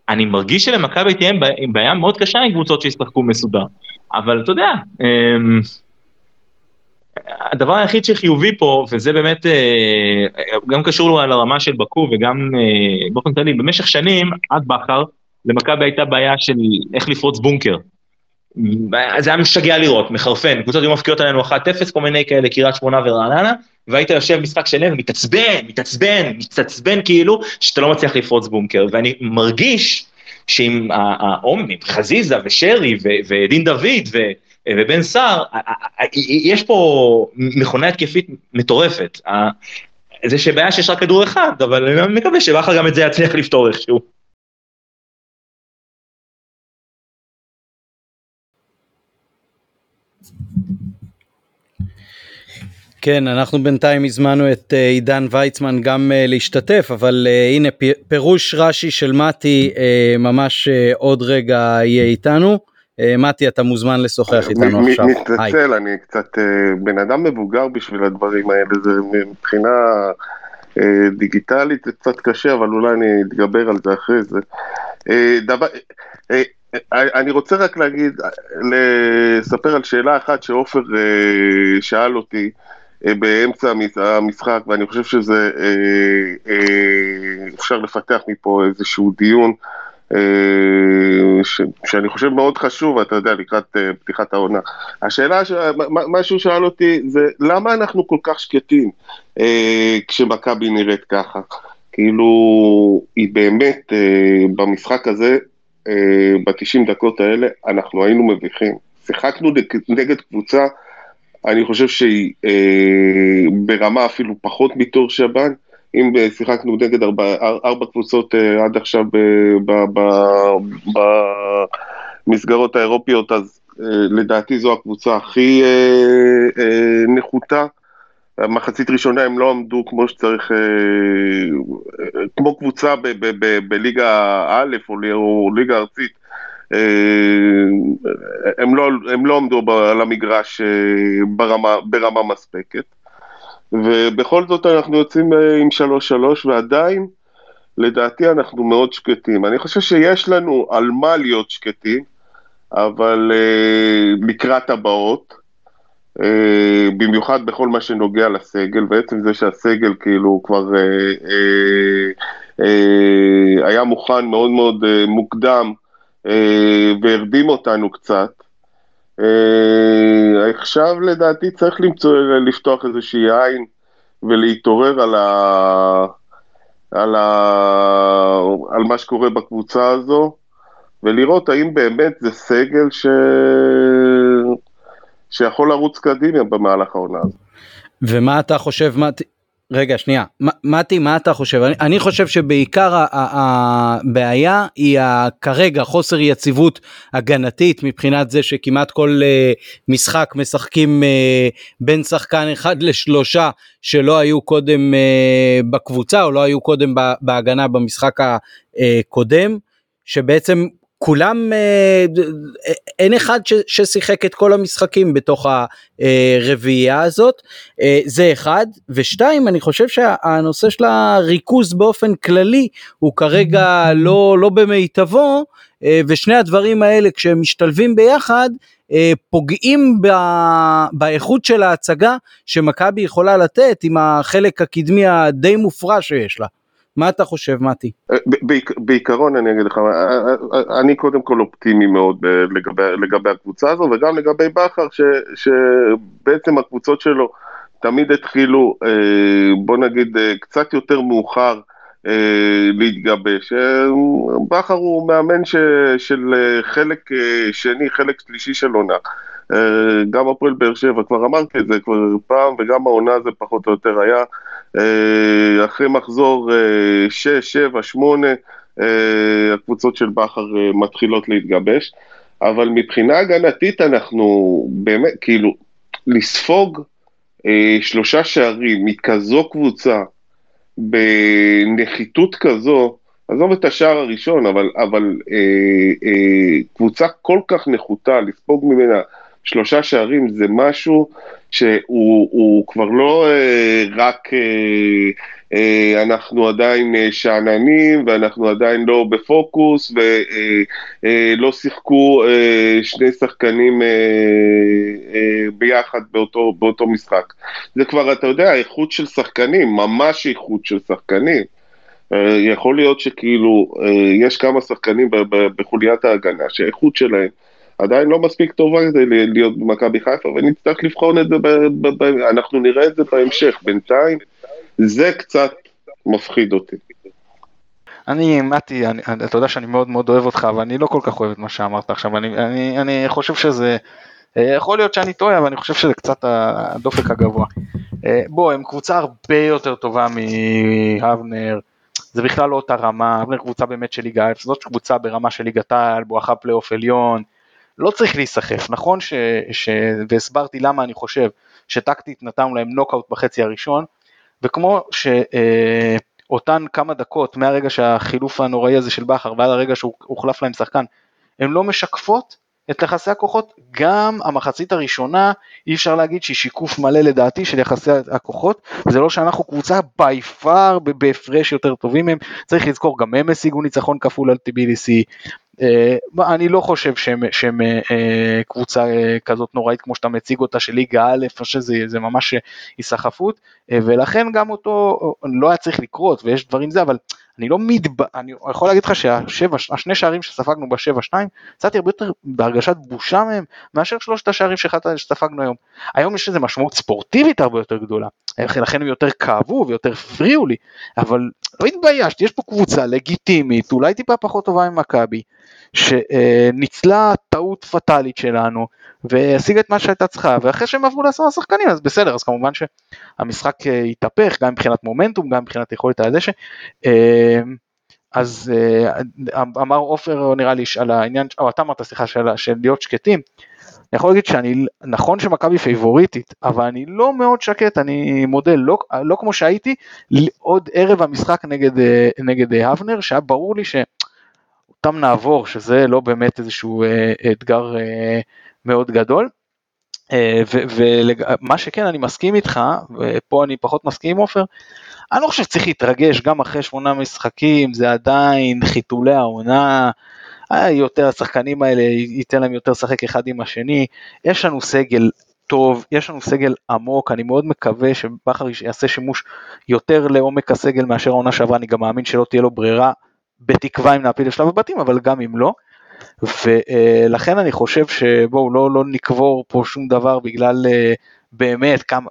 אני מרגיש שלמכבי תהיה בעיה מאוד קשה עם קבוצות שישחקו מסודר. אבל אתה יודע, אמ, הדבר היחיד שחיובי פה, וזה באמת אה, גם קשור לרמה של בקו וגם אה, באופן כללי, במשך שנים, עד בכר, למכבי הייתה בעיה של איך לפרוץ בונקר. זה היה משגע לראות, מחרפן, קבוצות היו מפקיעות עלינו 1-0, כל מיני כאלה, קריית שמונה ורעננה, והיית יושב משחק שלם ומתעצבן, מתעצבן, מתעצבן כאילו, שאתה לא מצליח לפרוץ בונקר, ואני מרגיש שעם חזיזה ושרי ודין דוד ובן סער, יש פה מכונה התקפית מטורפת. זה שבעיה שיש רק כדור אחד, אבל אני מקווה שבכר גם את זה יצליח לפתור איכשהו. כן, אנחנו בינתיים הזמנו את אה, עידן ויצמן גם אה, להשתתף, אבל אה, הנה פירוש רש"י של מתי ממש עוד רגע יהיה איתנו. מתי, אתה מוזמן לשוחח איתנו עכשיו. מתנצל, אני קצת בן אדם מבוגר בשביל הדברים האלה, זה מבחינה דיגיטלית זה קצת קשה, אבל אולי אני אתגבר על זה אחרי זה. דבר, אני רוצה רק להגיד, לספר על שאלה אחת שעופר שאל אותי, באמצע המשחק, ואני חושב שזה, אה, אה, אפשר לפתח מפה איזשהו דיון ש, שאני חושב מאוד חשוב, אתה יודע, לקראת פתיחת העונה. השאלה, מה שהוא שאל אותי זה למה אנחנו כל כך שקטים כשמכבי נראית ככה? כאילו, היא באמת, אה, במשחק הזה, אה, ב-90 דקות האלה, אנחנו היינו מביכים. שיחקנו נג- נגד קבוצה, אני חושב שהיא אה, ברמה אפילו פחות מתור שב"ן. אם אה, שיחקנו נגד ארבע, אר- ארבע קבוצות אה, עד עכשיו ב- במסגרות האירופיות, אז אה, לדעתי זו הקבוצה הכי אה, אה, נחותה. המחצית ראשונה הם לא עמדו כמו שצריך, אה, אה, כמו קבוצה בליגה א' או או ליגה ארצית. אה, הם לא, הם לא עמדו על המגרש אה, ברמה, ברמה מספקת. ובכל זאת אנחנו יוצאים אה, עם 3-3 ועדיין, לדעתי אנחנו מאוד שקטים. אני חושב שיש לנו על מה להיות שקטים, אבל לקראת הבאות, במיוחד בכל מה שנוגע לסגל, ועצם זה שהסגל כאילו כבר היה מוכן מאוד מאוד מוקדם והרדים אותנו קצת. אה, עכשיו לדעתי צריך למצוא, לפתוח איזושהי עין ולהתעורר על, ה, על, ה, על מה שקורה בקבוצה הזו, ולראות האם באמת זה סגל ש... שיכול לרוץ קדימה במהלך העונה הזו. ומה אתה חושב, מתי, רגע שנייה, מתי מה אתה חושב? אני, אני חושב שבעיקר הבעיה היא כרגע חוסר יציבות הגנתית מבחינת זה שכמעט כל uh, משחק משחקים uh, בין שחקן אחד לשלושה שלא היו קודם uh, בקבוצה או לא היו קודם בהגנה במשחק הקודם, שבעצם כולם אה, אין אחד ששיחק את כל המשחקים בתוך הרביעייה הזאת אה, זה אחד ושתיים אני חושב שהנושא של הריכוז באופן כללי הוא כרגע לא לא במיטבו אה, ושני הדברים האלה כשהם משתלבים ביחד אה, פוגעים ב, באיכות של ההצגה שמכבי יכולה לתת עם החלק הקדמי הדי מופרע שיש לה. מה אתה חושב מתי? בעיק- בעיקרון אני אגיד לך, אני קודם כל אופטימי מאוד לגבי, לגבי הקבוצה הזו וגם לגבי בכר שבעצם הקבוצות שלו תמיד התחילו, אה, בוא נגיד, אה, קצת יותר מאוחר אה, להתגבש. אה, בכר הוא מאמן ש, של אה, חלק אה, שני, חלק שלישי של עונה. אה, גם הפועל באר שבע, כבר אמרתי את זה כבר פעם, וגם העונה זה פחות או יותר היה. אה, אחרי מחזור 6, 7, 8, הקבוצות של בכר אה, מתחילות להתגבש. אבל מבחינה הגנתית אנחנו באמת, כאילו, לספוג אה, שלושה שערים מכזו קבוצה, בנחיתות כזו, עזוב את השער הראשון, אבל, אבל אה, אה, קבוצה כל כך נחותה, לספוג ממנה שלושה שערים זה משהו שהוא הוא כבר לא אה, רק אה, אה, אנחנו עדיין אה, שאננים ואנחנו עדיין לא בפוקוס ולא אה, אה, לא שיחקו אה, שני שחקנים אה, אה, ביחד באותו, באותו משחק. זה כבר, אתה יודע, איכות של שחקנים, ממש איכות של שחקנים. אה, יכול להיות שכאילו אה, יש כמה שחקנים בחוליית ההגנה שהאיכות שלהם עדיין לא מספיק טובה כדי להיות במכבי חיפה ונצטרך לבחון את זה, ב- ב- ב- אנחנו נראה את זה בהמשך, בינתיים זה קצת מפחיד אותי. אני, מתי, אני- אתה יודע שאני מאוד מאוד אוהב אותך, אבל אני לא כל כך אוהב את מה שאמרת עכשיו, אני, אני, אני חושב שזה, אה, יכול להיות שאני טועה, אבל אני חושב שזה קצת הדופק הגבוה. אה, בוא, הם קבוצה הרבה יותר טובה מהבנר, זה בכלל לא אותה רמה, אבנר קבוצה באמת של ליגה א', זאת קבוצה ברמה של ליגת העל, בואכה פלייאוף עליון, לא צריך להיסחף, נכון ש, ש... והסברתי למה אני חושב שטקטית נתנו להם נוקאוט בחצי הראשון, וכמו שאותן כמה דקות מהרגע שהחילוף הנוראי הזה של בכר ועד הרגע שהוחלף להם שחקן, הן לא משקפות את יחסי הכוחות, גם המחצית הראשונה אי אפשר להגיד שהיא שיקוף מלא לדעתי של יחסי הכוחות, זה לא שאנחנו קבוצה בי פאר בהפרש יותר טובים מהם, צריך לזכור גם הם השיגו ניצחון כפול על Uh, אני לא חושב שהם, שהם uh, קבוצה uh, כזאת נוראית כמו שאתה מציג אותה של ליגה א', שזה זה ממש היסחפות, uh, ולכן גם אותו לא היה צריך לקרות ויש דברים זה, אבל אני לא מתב... אני יכול להגיד לך שהשני שערים שספגנו בשבע שתיים, יצאתי הרבה יותר בהרגשת בושה מהם מאשר שלושת השערים שספגנו היום. היום יש איזה משמעות ספורטיבית הרבה יותר גדולה, לכן הם יותר כאבו ויותר הפריעו לי, אבל לא התביישתי, יש פה קבוצה לגיטימית, אולי טיפה פחות טובה ממכבי, שניצלה טעות פטאלית שלנו והשיגה את מה שהייתה צריכה ואחרי שהם עברו לעשרה שחקנים אז בסדר אז כמובן שהמשחק אה, התהפך גם מבחינת מומנטום גם מבחינת יכולת הדשא. אה, אז אה, אמר עופר נראה לי על העניין או אתה אמרת סליחה של, של להיות שקטים. אני יכול להגיד שאני נכון שמכבי פייבוריטית אבל אני לא מאוד שקט אני מודה לא, לא כמו שהייתי עוד ערב המשחק נגד, נגד אבנר שהיה ברור לי ש... אותם נעבור, שזה לא באמת איזשהו אה, אתגר אה, מאוד גדול. אה, ומה שכן, אני מסכים איתך, ופה אני פחות מסכים עם עופר, אני לא חושב שצריך להתרגש, גם אחרי שמונה משחקים, זה עדיין חיתולי העונה, יותר השחקנים האלה, ייתן להם יותר לשחק אחד עם השני, יש לנו סגל טוב, יש לנו סגל עמוק, אני מאוד מקווה שבכר יעשה שימוש יותר לעומק הסגל מאשר העונה שעברה, אני גם מאמין שלא תהיה לו ברירה בתקווה אם נעפיל לשלב הבתים, אבל גם אם לא. ולכן אני חושב שבואו לא, לא נקבור פה שום דבר בגלל אה, באמת כמה,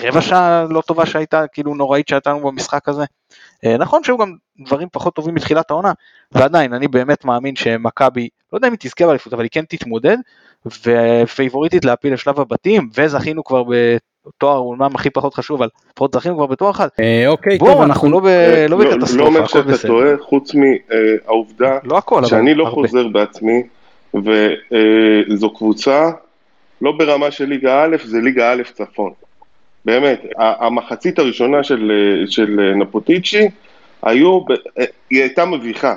רבע שעה לא טובה שהייתה, כאילו נוראית שהייתה לנו במשחק הזה. אה, נכון שהיו גם דברים פחות טובים מתחילת העונה, ועדיין אני באמת מאמין שמכבי, לא יודע אם היא תזכה באליפות, אבל היא כן תתמודד, ופייבוריטית להפיל לשלב הבתים, וזכינו כבר תואר הוא אומנם הכי פחות חשוב, אבל לפחות זכינו כבר בתואר אחד. אה, אוקיי, טוב, אנחנו לא, אה, לא, לא בקטסטרופה, לא אומר שאתה טועה, חוץ מהעובדה לא שאני לא חוזר בעצמי, וזו קבוצה, לא ברמה של ליגה א', זה ליגה א' צפון. באמת, המחצית הראשונה של, של נפוטיצ'י, היו, היא הייתה מביכה.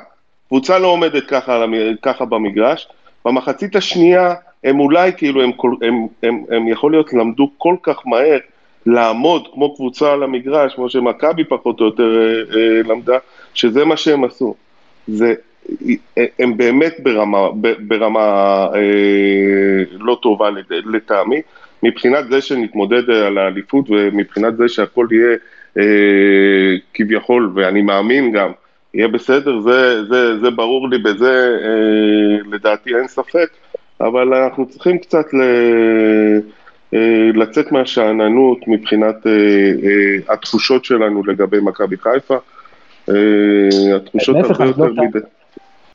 קבוצה לא עומדת ככה, ככה במגרש, במחצית השנייה הם אולי כאילו, הם, הם, הם, הם, יכול להיות למדו כל כך מהר לעמוד כמו קבוצה על המגרש, כמו שמכבי פחות או יותר אה, אה, למדה, שזה מה שהם עשו. זה, הם באמת ברמה, ברמה אה, לא טובה לטעמי, מבחינת זה שנתמודד על האליפות ומבחינת זה שהכל יהיה אה, כביכול, ואני מאמין גם, יהיה בסדר, זה, זה, זה ברור לי, בזה אה, לדעתי אין ספק. אבל אנחנו צריכים קצת ל... אה, לצאת מהשאננות מבחינת אה, אה, התחושות שלנו לגבי מכבי חיפה. התחושות הרבה יותר לא מדי.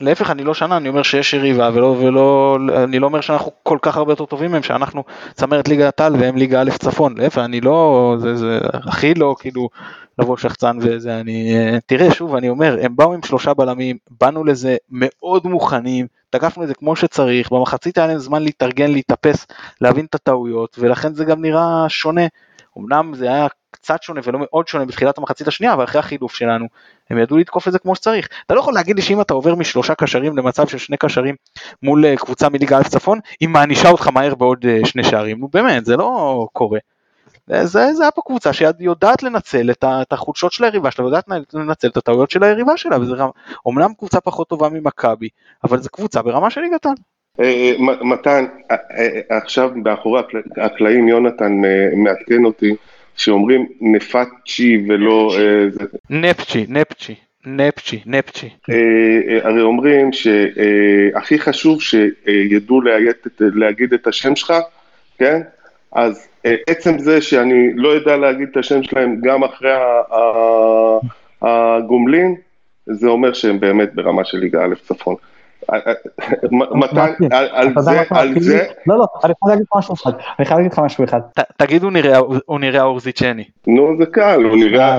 להפך, אני לא שנה, אני אומר שיש יריבה, ולא, ולא, אני לא אומר שאנחנו כל כך הרבה יותר טובים מהם, שאנחנו צמרת ליגת העל והם ליגה א' צפון, להפך, אני לא, זה, זה הכי לא כאילו לבוא שחצן וזה, אני, תראה, שוב, אני אומר, הם באו עם שלושה בלמים, באנו לזה מאוד מוכנים, תקפנו את זה כמו שצריך, במחצית היה להם זמן להתארגן, להתאפס, להבין את הטעויות, ולכן זה גם נראה שונה. אמנם זה היה קצת שונה ולא מאוד שונה בתחילת המחצית השנייה, אבל אחרי החילוף שלנו, הם ידעו לתקוף את זה כמו שצריך. אתה לא יכול להגיד לי שאם אתה עובר משלושה קשרים למצב של שני קשרים מול אה, קבוצה מליגה א' צפון, היא מענישה אותך מהר בעוד אה, שני שערים. נו באמת, זה לא קורה. זה, זה היה פה קבוצה שיודעת לנצל את, את החולשות של היריבה שלה, יודעת לנצל את הטעויות של היריבה שלה, וזה אומנם קבוצה פחות טובה ממכבי, אבל זו קבוצה ברמה של ליגת. אה, אה, מתן, אה, עכשיו מאחורי הקלעים יונתן מעדכן אותי שאומרים נפצ'י ולא... נפצ'י, נפצ'י. נפצ'י, נפצ'י. הרי אומרים שהכי חשוב שידעו להגיד את השם שלך, כן? אז עצם זה שאני לא יודע להגיד את השם שלהם גם אחרי הגומלין, זה אומר שהם באמת ברמה של ליגה א' צפון. אה, אה, מתן, על זה, על זה... לא, לא, אני חייב להגיד משהו אחד, אני חייב להגיד לך משהו אחד. תגיד הוא נראה אורזיצ'ני. נו, זה קל, הוא נראה...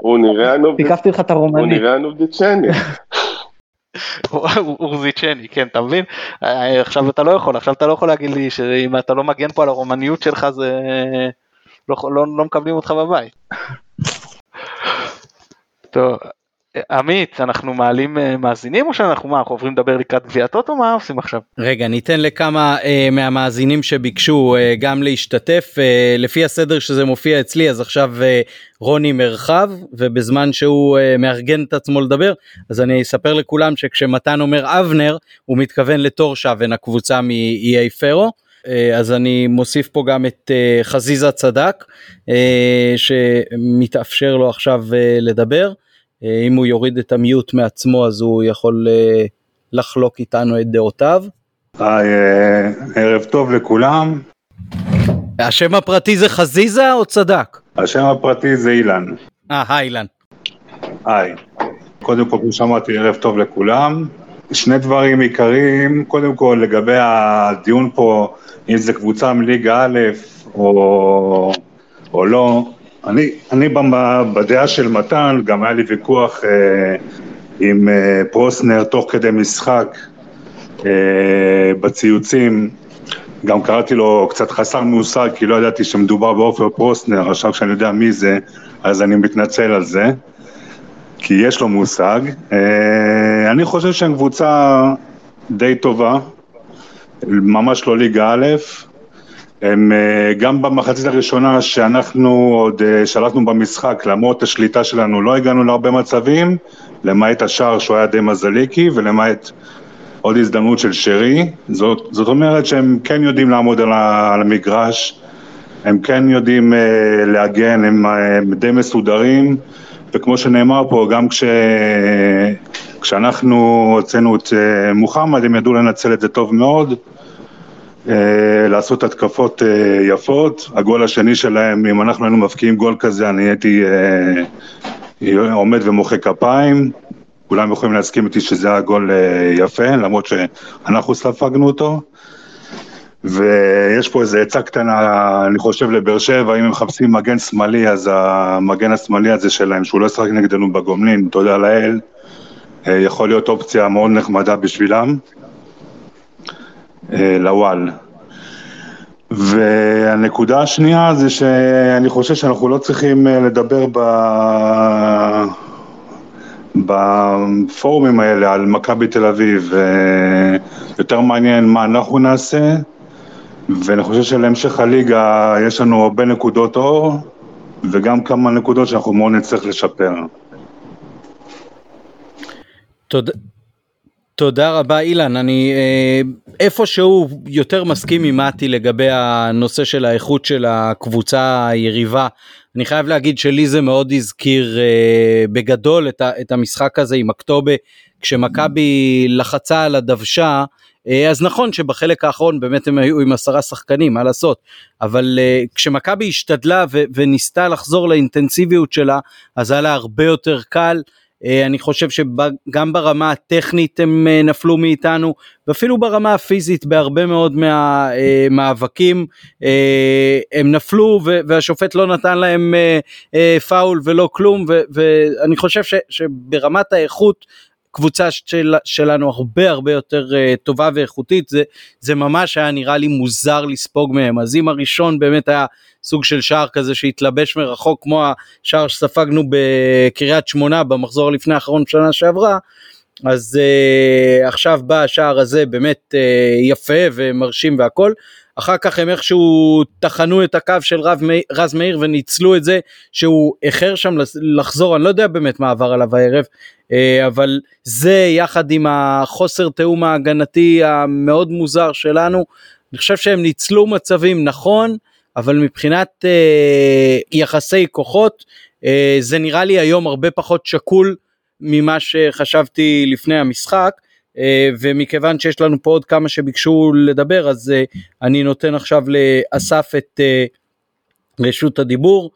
הוא נראה... תקפתי לך את הרומני. הוא נראה נובדיצ'ני. אורזיצ'ני, כן, אתה מבין? אה, עכשיו אתה לא יכול, עכשיו אתה לא יכול להגיד לי שאם אתה לא מגן פה על הרומניות שלך זה... לא, לא, לא מקבלים אותך בבית. טוב, עמית, אנחנו מעלים אה, מאזינים או שאנחנו מה, אנחנו עוברים לדבר לקראת גביע טוטו, מה עושים עכשיו? רגע, ניתן לכמה אה, מהמאזינים שביקשו אה, גם להשתתף, אה, לפי הסדר שזה מופיע אצלי, אז עכשיו אה, רוני מרחב, ובזמן שהוא אה, מארגן את עצמו לדבר, אז אני אספר לכולם שכשמתן אומר אבנר, הוא מתכוון לתור שוון, הקבוצה מאיי פרו. אה, אז אני מוסיף פה גם את אה, חזיזה צדק, שמתאפשר לו עכשיו לדבר. אה, אם הוא יוריד את המיוט מעצמו אז הוא יכול אה, לחלוק איתנו את דעותיו. היי, אה, ערב טוב לכולם. השם הפרטי זה חזיזה או צדק? השם הפרטי זה אילן. אה, היי אילן. היי. קודם כל, כמו שאמרתי, ערב טוב לכולם. שני דברים עיקריים, קודם כל לגבי הדיון פה, אם זה קבוצה מליגה א' או, או לא, אני, אני בדעה של מתן, גם היה לי ויכוח אה, עם אה, פרוסנר תוך כדי משחק אה, בציוצים, גם קראתי לו קצת חסר מושג, כי לא ידעתי שמדובר בעופר פרוסנר, עכשיו שאני יודע מי זה, אז אני מתנצל על זה. כי יש לו מושג. אה, אני חושב שהם קבוצה די טובה, ממש לא ליגה א', הם אה, גם במחצית הראשונה שאנחנו עוד אה, שלטנו במשחק, למרות השליטה שלנו לא הגענו להרבה מצבים, למעט השער שהוא היה די מזליקי ולמעט עוד הזדמנות של שרי, זאת, זאת אומרת שהם כן יודעים לעמוד על, המגרש, הם כן יודעים להגן, הם, הם די מסודרים, וכמו שנאמר פה, גם כש... כשאנחנו הוצאנו את אה, מוחמד, הם ידעו לנצל את זה טוב מאוד, אה, לעשות התקפות אה, יפות. הגול השני שלהם, אם אנחנו היינו מפקיעים גול כזה, אני הייתי עומד ומוחא כפיים. כולם יכולים להסכים איתי שזה היה גול יפה, למרות שאנחנו ספגנו אותו. ויש פה איזה עצה קטנה, אני חושב, לבאר שבע, אם הם מחפשים מגן שמאלי, אז המגן השמאלי הזה שלהם, שהוא לא ישחק נגדנו בגומלין, תודה לאל, אה, יכול להיות אופציה מאוד נחמדה בשבילם, אה, לוואל. והנקודה השנייה זה שאני חושב שאנחנו לא צריכים אה, לדבר ב... בפורומים האלה על מכבי תל אביב, יותר מעניין מה אנחנו נעשה, ואני חושב שלהמשך הליגה יש לנו הרבה נקודות אור, וגם כמה נקודות שאנחנו מאוד נצטרך לשפר. תודה. תודה רבה אילן, אני אה, איפשהו יותר מסכים עם מתי לגבי הנושא של האיכות של הקבוצה היריבה. אני חייב להגיד שלי זה מאוד הזכיר אה, בגדול את, ה, את המשחק הזה עם אקטובה, כשמכבי לחצה על הדוושה, אה, אז נכון שבחלק האחרון באמת הם היו עם עשרה שחקנים, מה לעשות, אבל אה, כשמכבי השתדלה ו- וניסתה לחזור לאינטנסיביות שלה, אז היה לה הרבה יותר קל. אה, אני חושב שגם ברמה הטכנית הם נפלו מאיתנו ואפילו ברמה הפיזית בהרבה מאוד מהמאבקים הם נפלו והשופט לא נתן להם פאול ולא כלום ואני חושב שברמת האיכות קבוצה של, שלנו הרבה הרבה יותר uh, טובה ואיכותית זה זה ממש היה נראה לי מוזר לספוג מהם. אז אם הראשון באמת היה סוג של שער כזה שהתלבש מרחוק כמו השער שספגנו בקריית שמונה במחזור לפני האחרון שנה שעברה אז uh, עכשיו בא השער הזה באמת uh, יפה ומרשים והכל. אחר כך הם איכשהו טחנו את הקו של רב רז מאיר וניצלו את זה שהוא איחר שם לחזור. אני לא יודע באמת מה עבר עליו הערב אה, אבל זה יחד עם החוסר תיאום ההגנתי המאוד מוזר שלנו. אני חושב שהם ניצלו מצבים נכון אבל מבחינת אה, יחסי כוחות אה, זה נראה לי היום הרבה פחות שקול ממה שחשבתי לפני המשחק. אה, ומכיוון שיש לנו פה עוד כמה שביקשו לדבר אז אה, אני נותן עכשיו לאסף את אה, רשות הדיבור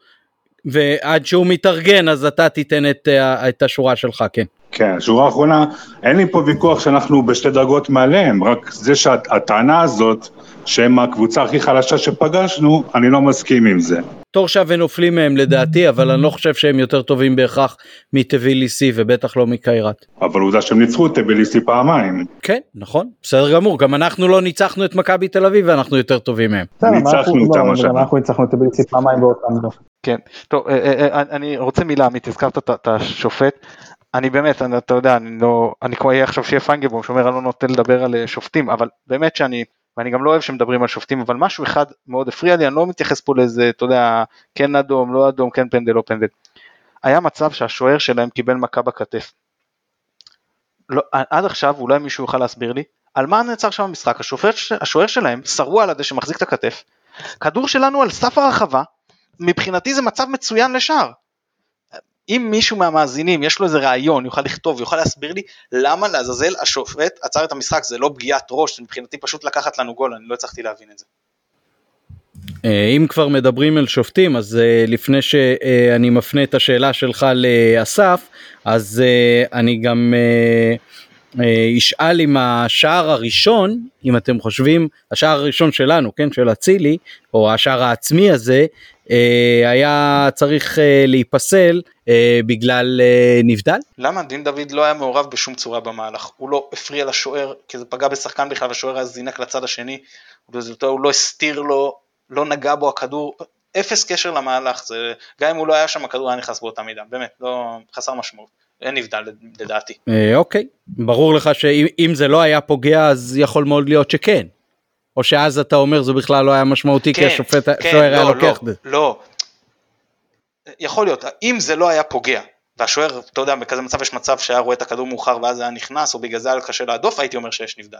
ועד שהוא מתארגן אז אתה תיתן את, את השורה שלך כן. כן, שורה אחרונה, אין לי פה ויכוח שאנחנו בשתי דרגות מעליהם, רק זה שהטענה הזאת שהם הקבוצה הכי חלשה שפגשנו, אני לא מסכים עם זה. תורשה ונופלים מהם לדעתי, אבל אני לא חושב שהם יותר טובים בהכרח מטביליסי ובטח לא מקיירת. אבל עובדה שהם ניצחו את טביליסי פעמיים. כן, נכון, בסדר גמור, גם אנחנו לא ניצחנו את מכבי תל אביב ואנחנו יותר טובים מהם. ניצחנו אותם השנה. אנחנו ניצחנו את טביליסי פעמיים ואותם לא. כן, טוב, אה, אה, אה, אני רוצה מילה, עמית, הזכרת את השופט. אני באמת, אני, אתה יודע, אני לא, אני כבר אהיה עכשיו שיהיה פיינגלבום שאומר אני לא נוטה לדבר על שופטים, אבל באמת שאני, ואני גם לא אוהב שמדברים על שופטים, אבל משהו אחד מאוד הפריע לי, אני לא מתייחס פה לאיזה, אתה יודע, כן אדום, לא אדום, כן פנדל, לא פנדל. היה מצב שהשוער שלהם קיבל מכה בכתף. לא, עד עכשיו אולי מישהו יוכל להסביר לי, על מה נעצר שם המשחק, השוער, השוער שלהם שרוע על הדשא שמחזיק את הכתף, כדור שלנו על סף הרחבה, מבחינתי זה מצב מצוין לשער. אם מישהו מהמאזינים יש לו איזה רעיון, יוכל לכתוב, יוכל להסביר לי למה לעזאזל השופט עצר את המשחק, זה לא פגיעת ראש, זה מבחינתי פשוט לקחת לנו גול, אני לא הצלחתי להבין את זה. אה, אם כבר מדברים על שופטים אז אה, לפני שאני מפנה את השאלה שלך לאסף אז אה, אני גם אשאל אם השער הראשון אם אתם חושבים השער הראשון שלנו כן של אצילי או השער העצמי הזה היה צריך להיפסל בגלל נבדל? למה? דין דוד לא היה מעורב בשום צורה במהלך, הוא לא הפריע לשוער כי זה פגע בשחקן בכלל והשוער היה זינק לצד השני, הוא לא הסתיר לו לא נגע בו הכדור, אפס קשר למהלך, זה, גם אם הוא לא היה שם הכדור היה נכנס באותה מידה, באמת, לא, חסר משמעות, אין נבדל לדעתי. אה, אוקיי, ברור לך שאם זה לא היה פוגע אז יכול מאוד להיות שכן. או שאז אתה אומר זה בכלל לא היה משמעותי כן, כי השופט כן, שוער לא, היה לוקח לא, לא, יכול להיות, אם זה לא היה פוגע, והשוער, אתה יודע, בכזה מצב יש מצב שהיה רואה את הכדור מאוחר ואז היה נכנס, או בגלל זה היה קשה להדוף, הייתי אומר שיש נבדל.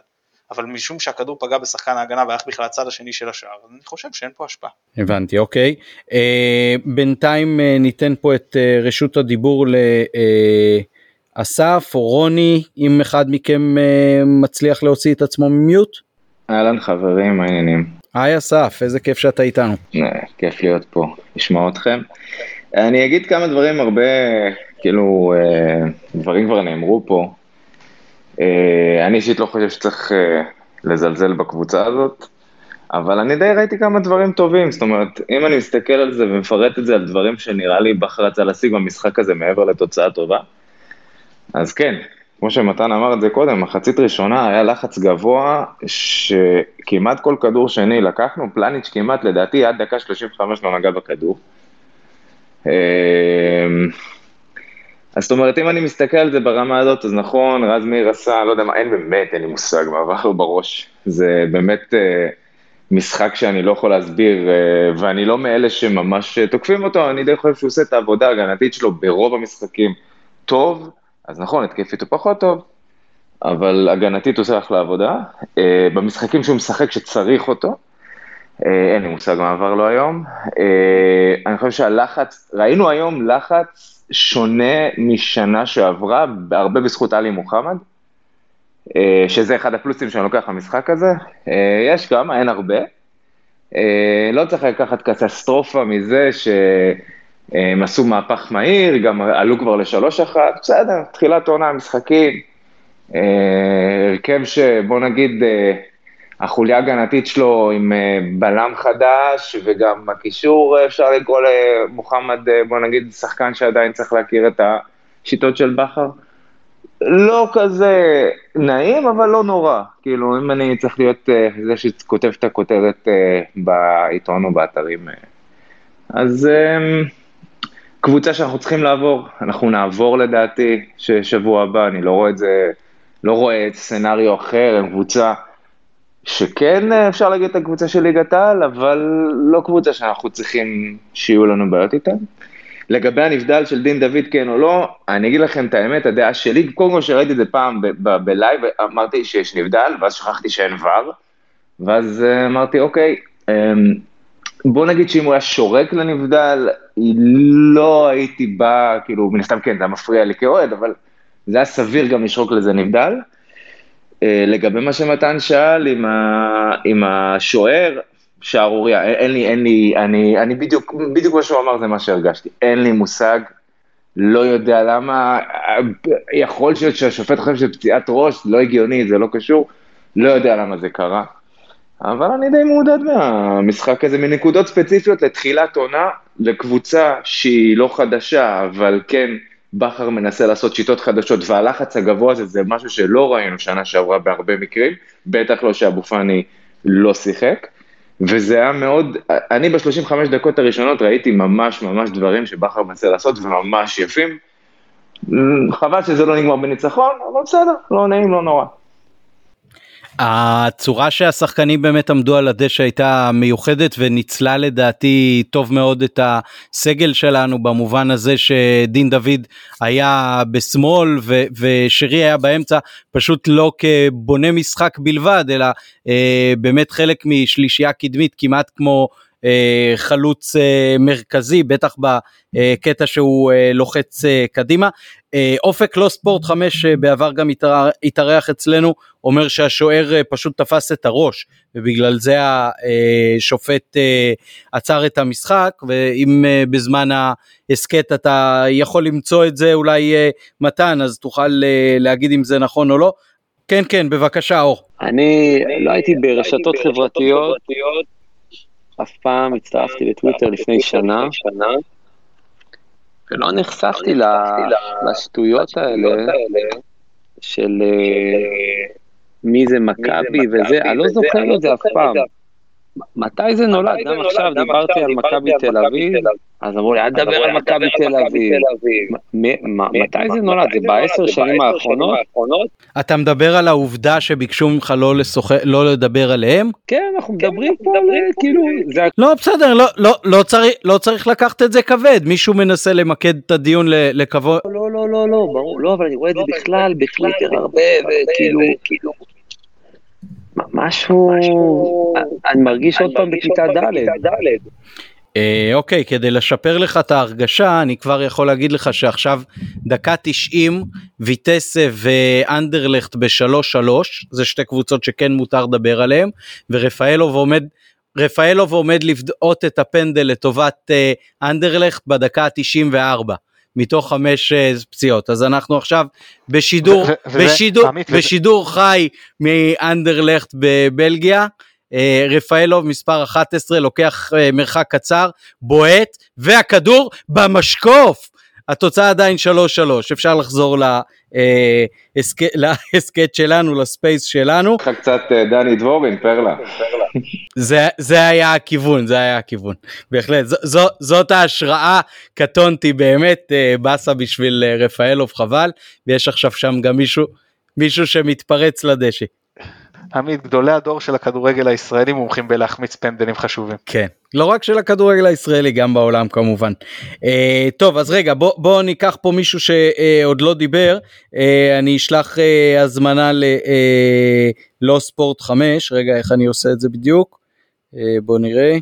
אבל משום שהכדור פגע בשחקן ההגנה והלך בכלל לצד השני של השער, אני חושב שאין פה השפעה. הבנתי, אוקיי. אה, בינתיים אה, ניתן פה את אה, רשות הדיבור לאסף או רוני, אם אחד מכם אה, מצליח להוציא את עצמו ממיוט. אהלן חברים, מה העניינים? היי אסף, איזה כיף שאתה איתנו. אה, כיף להיות פה, לשמוע אתכם. אני אגיד כמה דברים הרבה, כאילו, אה, דברים כבר נאמרו פה. אה, אני אישית לא חושב שצריך לזלזל בקבוצה הזאת, אבל אני די ראיתי כמה דברים טובים, זאת אומרת, אם אני מסתכל על זה ומפרט את זה על דברים שנראה לי בכר רצה להשיג במשחק הזה מעבר לתוצאה טובה, אז כן, כמו שמתן אמר את זה קודם, מחצית ראשונה היה לחץ גבוה, שכמעט כל כדור שני לקחנו, פלניץ' כמעט, לדעתי, עד דקה 35 לא נגע בכדור. אה, אז זאת אומרת, אם אני מסתכל על זה ברמה הזאת, אז נכון, רז מאיר עשה, לא יודע מה, אין באמת, אין לי מושג מה עבר בראש. זה באמת אה, משחק שאני לא יכול להסביר, אה, ואני לא מאלה שממש תוקפים אותו, אני די חושב שהוא עושה את העבודה ההגנתית שלו ברוב המשחקים טוב, אז נכון, התקפית הוא פחות טוב, אבל הגנתית הוא עושה אחלה עבודה. אה, במשחקים שהוא משחק שצריך אותו, אה, אין לי מושג מה עבר לו היום. אה, אני חושב שהלחץ, ראינו היום לחץ שונה משנה שעברה, הרבה בזכות עלי מוחמד, אה, שזה אחד הפלוסים שאני לוקח למשחק הזה. אה, יש כמה, אין הרבה. אה, לא צריך לקחת קטסטרופה מזה שהם עשו מהפך מהיר, גם עלו כבר לשלוש אחת, בסדר, תחילת עונה, משחקים. הרכב שבוא נגיד, החוליה ההגנתית שלו עם אה, בלם חדש, וגם הקישור, אפשר לקרוא למוחמד, אה, בוא נגיד, שחקן שעדיין צריך להכיר את השיטות של בכר. לא כזה נעים, אבל לא נורא. כאילו, אם אני צריך להיות אה, זה שכותב את הכותרת בעיתון או באתרים, אז קבוצה שאנחנו צריכים לעבור, אנחנו נעבור לדעתי, ששבוע הבא, אני לא רואה את זה, לא רואה את סצנריו אחר, הם קבוצה שכן אה, אפשר להגיד את הקבוצה של ליגת העל, אבל לא קבוצה שאנחנו צריכים שיהיו לנו בעיות איתה. לגבי הנבדל של דין דוד, כן או לא, אני אגיד לכם את האמת, הדעה שלי, קודם כל שראיתי את זה פעם בלייב, אמרתי שיש נבדל, ואז שכחתי שאין ור, ואז אה, אמרתי, אוקיי, אמ, בוא נגיד שאם הוא היה שורק לנבדל, לא הייתי בא, כאילו, מן הסתם כן, זה מפריע לי כאוהד, אבל זה היה סביר גם לשרוק לזה נבדל. אה, לגבי מה שמתן שאל עם, ה, עם השוער, שערוריה, אין לי, אין לי, אני, אני בדיוק, בדיוק מה שהוא אמר זה מה שהרגשתי, אין לי מושג, לא יודע למה, יכול להיות שהשופט חושב שזה פציעת ראש, לא הגיוני, זה לא קשור, לא יודע למה זה קרה, אבל אני די מעודד מהמשחק הזה, מנקודות ספציפיות לתחילת עונה, לקבוצה שהיא לא חדשה, אבל כן, בכר מנסה לעשות שיטות חדשות, והלחץ הגבוה הזה זה משהו שלא ראינו שנה שעברה בהרבה מקרים, בטח לא שאבו פאני לא שיחק, וזה היה מאוד, אני ב-35 דקות הראשונות ראיתי ממש ממש דברים שבכר מנסה לעשות וממש יפים, חבל שזה לא נגמר בניצחון, אבל בסדר, לא נעים, לא נורא. הצורה שהשחקנים באמת עמדו על הדשא הייתה מיוחדת וניצלה לדעתי טוב מאוד את הסגל שלנו במובן הזה שדין דוד היה בשמאל ו- ושרי היה באמצע פשוט לא כבונה משחק בלבד אלא אה, באמת חלק משלישייה קדמית כמעט כמו אה, חלוץ אה, מרכזי, בטח בקטע שהוא אה, לוחץ אה, קדימה. אה, אופק לא ספורט 5 אה, בעבר גם התאר- התארח אצלנו, אומר שהשוער אה, פשוט תפס את הראש, ובגלל זה השופט אה, עצר את המשחק, ואם אה, בזמן ההסכת אתה יכול למצוא את זה אולי אה, מתן, אז תוכל אה, להגיד אם זה נכון או לא. כן, כן, בבקשה, אור. אני לא הייתי ברשתות חברתיות, אף פעם הצטרפתי לטוויטר לפני שנה, ולא נחשפתי לשטויות האלה של אה, מי זה מכבי וזה, אני לא זוכר את זה אף פעם. מתי זה נולד? גם עכשיו דיברתי על מכבי תל אביב, אז אמרו לי, אל תדבר על מכבי תל אביב. מתי זה נולד? זה בעשר שנים האחרונות? אתה מדבר על העובדה שביקשו ממך לא, לא לדבר עליהם? כן, אנחנו מדברים פה על אה, כאילו, לא, בסדר, לא, לא, לא, צריך, לא צריך לקחת את זה כבד, מישהו מנסה למקד את הדיון לכבוד. לא, לא, לא, לא, ברור, לא, אבל אני רואה את זה בכלל בטוויטר הרבה, וכאילו, כאילו, משהו, אני מרגיש עוד פעם בכיתה ד'. אה, אוקיי, כדי לשפר לך את ההרגשה, אני כבר יכול להגיד לך שעכשיו דקה 90, ויטסה ואנדרלכט ב-3-3, זה שתי קבוצות שכן מותר לדבר עליהן, ורפאלוב עומד, רפאלוב עומד לבעוט את הפנדל לטובת אה, אנדרלכט בדקה ה-94. מתוך חמש אה, פציעות אז אנחנו עכשיו בשידור ו- ו- וזה- בשידור בשידור חי מאנדרלכט בבלגיה אה, רפאלוב מספר 11 לוקח אה, מרחק קצר, בועט, והכדור במשקוף. התוצאה עדיין 3-3, אפשר לחזור אה, להסכת, שלנו, לספייס שלנו. לך קצת אה, דני דבורין, פרלה. זה, זה היה הכיוון, זה היה הכיוון. בהחלט, זאת ההשראה, קטונתי באמת, אה, באסה בשביל רפאלוב, חבל, ויש עכשיו שם גם מישהו, מישהו שמתפרץ לדשא. עמית, גדולי הדור של הכדורגל הישראלי מומחים בלהחמיץ פנדלים חשובים. כן, לא רק של הכדורגל הישראלי, גם בעולם כמובן. אה, טוב, אז רגע, בוא, בוא ניקח פה מישהו שעוד לא דיבר, אה, אני אשלח אה, הזמנה ללא ספורט 5, רגע, איך אני עושה את זה בדיוק? אה, בוא נראה.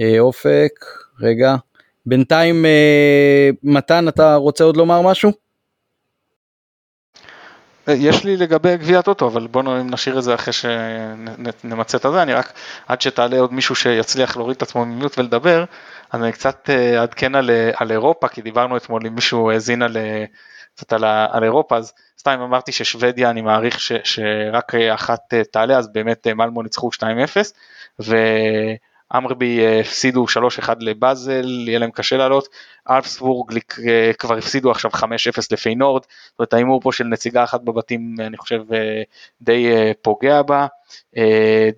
אה, אופק, רגע. בינתיים, אה, מתן, אתה רוצה עוד לומר משהו? יש לי לגבי גביע הטוטו, אבל בואו נשאיר את זה אחרי שנמצה את הזה, אני רק, עד שתעלה עוד מישהו שיצליח להוריד את עצמו ממיוט ולדבר, אז אני קצת אה, אעדכן על, על אירופה, כי דיברנו אתמול עם מישהו האזין על, אה, קצת על, על אירופה, אז סתם אמרתי ששוודיה, אני מעריך ש, שרק אחת אה, תעלה, אז באמת מלמו ניצחו 2-0, ואמרבי הפסידו 3-1 לבאזל, יהיה להם קשה לעלות, אלפסבורג כבר הפסידו עכשיו 5-0 לפיינורד, זאת אומרת ההימור פה של נציגה אחת בבתים אני חושב די פוגע בה.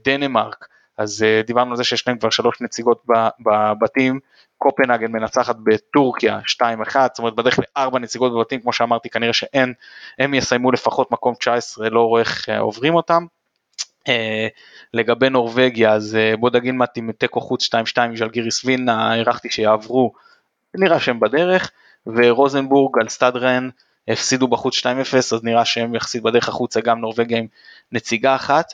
דנמרק, אז דיברנו על זה שיש להם כבר שלוש נציגות בבתים, קופנהגן מנצחת בטורקיה 2-1, זאת אומרת בדרך לארבע נציגות בבתים, כמו שאמרתי כנראה שאין, הם יסיימו לפחות מקום 19, לא רואה איך עוברים אותם. לגבי נורבגיה אז בודו גלימט עם תיקו חוץ 2-2 עם ז'לגיריס וילנה, הערכתי שיעברו נראה שהם בדרך, ורוזנבורג על סטאד רן הפסידו בחוץ 2-0, אז נראה שהם יחסית בדרך החוצה גם נורבגיה עם נציגה אחת.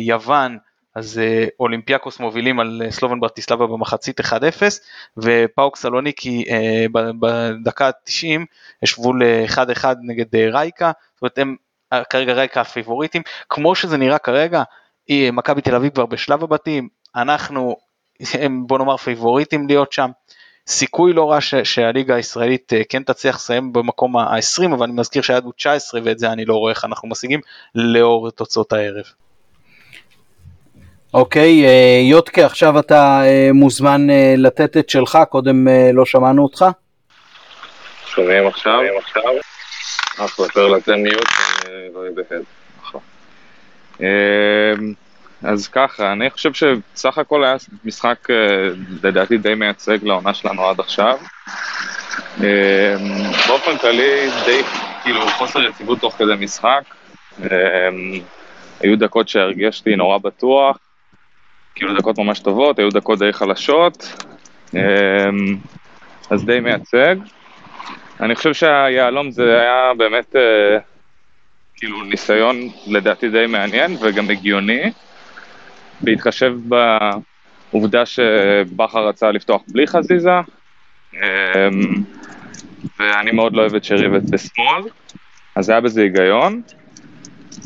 יוון, אז אולימפיאקוס מובילים על סלובן ברטיסלבה במחצית 1-0, ופאוק סלוניקי בדקה 90 השוו ל-1-1 נגד רייקה, זאת אומרת הם כרגע רייקה הפיבוריטים, כמו שזה נראה כרגע, מכבי תל אביב כבר בשלב הבתים, אנחנו הם בוא נאמר פייבוריטים להיות שם. סיכוי לא רע ש- שהליגה הישראלית כן תצליח לסיים במקום ה-20 אבל אני מזכיר שהיד הוא 19 ואת זה אני לא רואה איך אנחנו משיגים לאור תוצאות הערב. אוקיי, okay, יודקה עכשיו אתה מוזמן לתת את שלך, קודם לא שמענו אותך. שומעים עכשיו? אחלה, פרלה תן מיוט, אני לא יודע. אז ככה, אני חושב שסך הכל היה משחק לדעתי די מייצג לעונה שלנו עד עכשיו. באופן כללי די כאילו חוסר יציבות תוך כדי משחק. היו דקות שהרגשתי נורא בטוח, כאילו דקות ממש טובות, היו דקות די חלשות, אז די מייצג. אני חושב שהיהלום זה היה באמת כאילו ניסיון לדעתי די מעניין וגם הגיוני. בהתחשב העובדה שבכר רצה לפתוח בלי חזיזה, אמ, ואני מאוד לא אוהב את שרי בשמאל, אז היה בזה היגיון.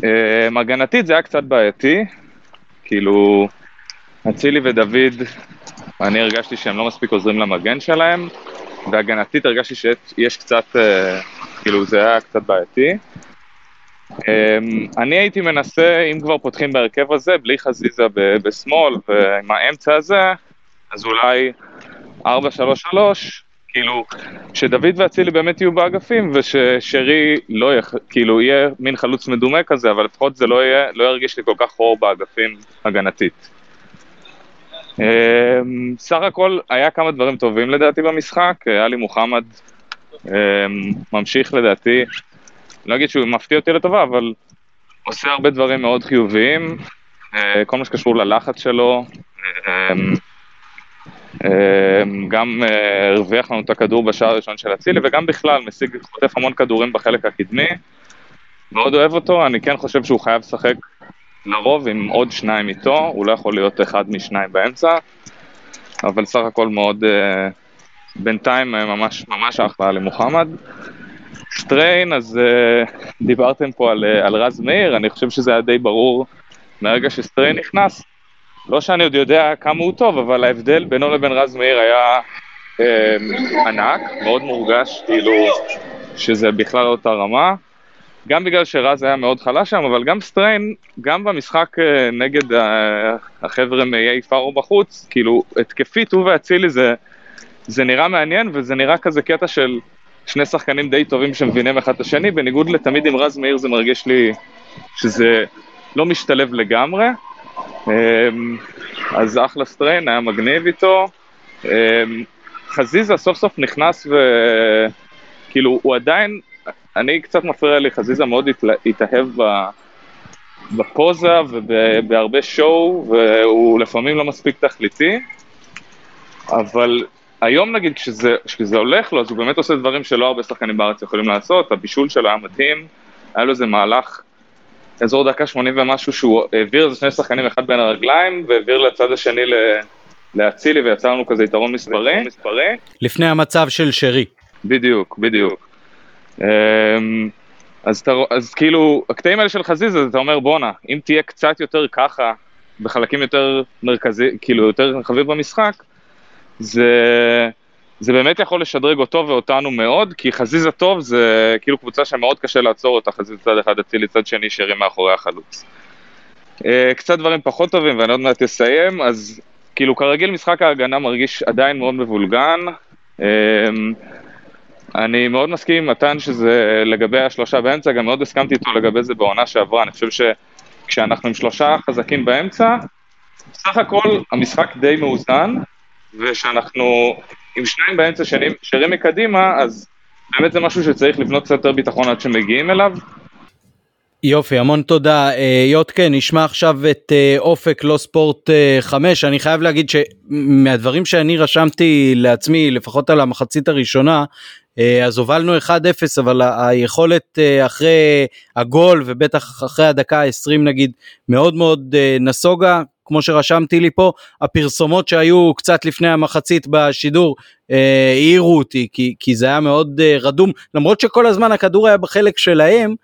אמ, הגנתית זה היה קצת בעייתי, כאילו, אצילי ודוד, אני הרגשתי שהם לא מספיק עוזרים למגן שלהם, והגנתית הרגשתי שיש קצת, אה, כאילו זה היה קצת בעייתי. אמ, אני הייתי מנסה, אם כבר פותחים בהרכב הזה, בלי חזיזה בשמאל ועם האמצע הזה, אז אולי 4-3-3, כאילו, שדוד ואצילי באמת יהיו באגפים, וששרי לא יהיה, כאילו, יהיה מין חלוץ מדומה כזה, אבל לפחות זה לא יהיה, לא ירגיש לי כל כך חור באגפים הגנתית. אמ, סך הכל היה כמה דברים טובים לדעתי במשחק, עלי מוחמד אמ, ממשיך לדעתי, לא אגיד שהוא מפתיע אותי לטובה, אבל עושה הרבה דברים מאוד חיוביים, אה, כל מה שקשור ללחץ שלו, אמ, גם אה, הרוויח לנו את הכדור בשער הראשון של אצילי, וגם בכלל משיג, חוטף המון כדורים בחלק הקדמי, מאוד אוהב אותו, אני כן חושב שהוא חייב לשחק לרוב עם עוד שניים איתו, הוא לא יכול להיות אחד משניים באמצע, אבל סך הכל מאוד, uh, בינתיים uh, ממש ממש אחלה למוחמד. סטריין, אז uh, דיברתם פה על, על רז מאיר, אני חושב שזה היה די ברור מהרגע שסטריין נכנס. לא שאני עוד יודע כמה הוא טוב, אבל ההבדל בינו לבין רז מאיר היה uh, ענק, מאוד מורגש, כאילו, שזה בכלל אותה רמה. גם בגלל שרז היה מאוד חלש שם, אבל גם סטריין, גם במשחק אה, נגד אה, החבר'ה מאיי פארו בחוץ, כאילו, התקפית, הוא ואצילי זה, זה נראה מעניין, וזה נראה כזה קטע של שני שחקנים די טובים שמבינים אחד את השני, בניגוד לתמיד עם רז מאיר זה מרגיש לי שזה לא משתלב לגמרי. אמ, אז אחלה סטריין, היה מגניב איתו. אמ, חזיזה סוף סוף נכנס וכאילו, הוא עדיין אני קצת מפריע לי, חזיזה מאוד התאהב בפוזה ובהרבה שואו, והוא לפעמים לא מספיק תכליתי, אבל היום נגיד כשזה, כשזה הולך לו, אז הוא באמת עושה דברים שלא הרבה שחקנים בארץ יכולים לעשות, הבישול שלו היה מדהים, היה לו איזה מהלך, אזור דקה 80 ומשהו, שהוא העביר איזה שני שחקנים אחד בין הרגליים, והעביר לצד השני להצילי, ויצר לנו כזה יתרון מספרי. לפני המצב של שרי. בדיוק, בדיוק. אמ, אז, אתה, אז כאילו, הקטעים האלה של חזיזה, אתה אומר בואנה, אם תהיה קצת יותר ככה, בחלקים יותר מרכזי, כאילו יותר רחבים במשחק, זה, זה באמת יכול לשדרג אותו ואותנו מאוד, כי חזיזה טוב זה כאילו קבוצה שמאוד קשה לעצור אותה, חזיזה צד אחד אצילי צד שני שרים מאחורי החלוץ. אה, קצת דברים פחות טובים ואני עוד מעט אסיים, אז כאילו כרגיל משחק ההגנה מרגיש עדיין מאוד מבולגן. אני מאוד מסכים עם מתן שזה לגבי השלושה באמצע, גם מאוד הסכמתי איתו לגבי זה בעונה שעברה, אני חושב שכשאנחנו עם שלושה חזקים באמצע, בסך הכל המשחק די מאוזן, ושאנחנו עם שניים באמצע שרים מקדימה, אז באמת זה משהו שצריך לבנות קצת יותר ביטחון עד שמגיעים אליו. יופי, המון תודה. אה, יוטקה, נשמע עכשיו את אה, אופק לא ספורט 5. אה, אני חייב להגיד שמהדברים שאני רשמתי לעצמי, לפחות על המחצית הראשונה, אז הובלנו 1-0, אבל היכולת אחרי הגול ובטח אחרי הדקה ה-20 נגיד, מאוד מאוד נסוגה. כמו שרשמתי לי פה, הפרסומות שהיו קצת לפני המחצית בשידור העירו אותי, כי, כי זה היה מאוד רדום, למרות שכל הזמן הכדור היה בחלק שלהם,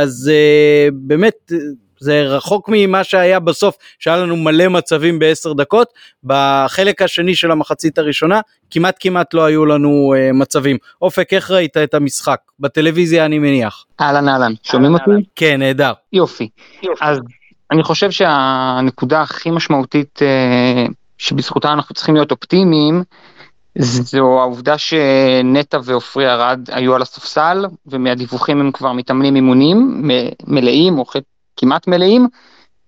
אז אה, באמת זה רחוק ממה שהיה בסוף שהיה לנו מלא מצבים בעשר דקות בחלק השני של המחצית הראשונה כמעט כמעט לא היו לנו אה, מצבים אופק איך ראית את המשחק בטלוויזיה אני מניח. אהלן אהלן שומעים אותי? כן נהדר. יופי. יופי אז אני חושב שהנקודה הכי משמעותית שבזכותה אנחנו צריכים להיות אופטימיים זו העובדה שנטע ועופרי ארד היו על הספסל, ומהדיווחים הם כבר מתאמנים אימונים מלאים או כמעט מלאים,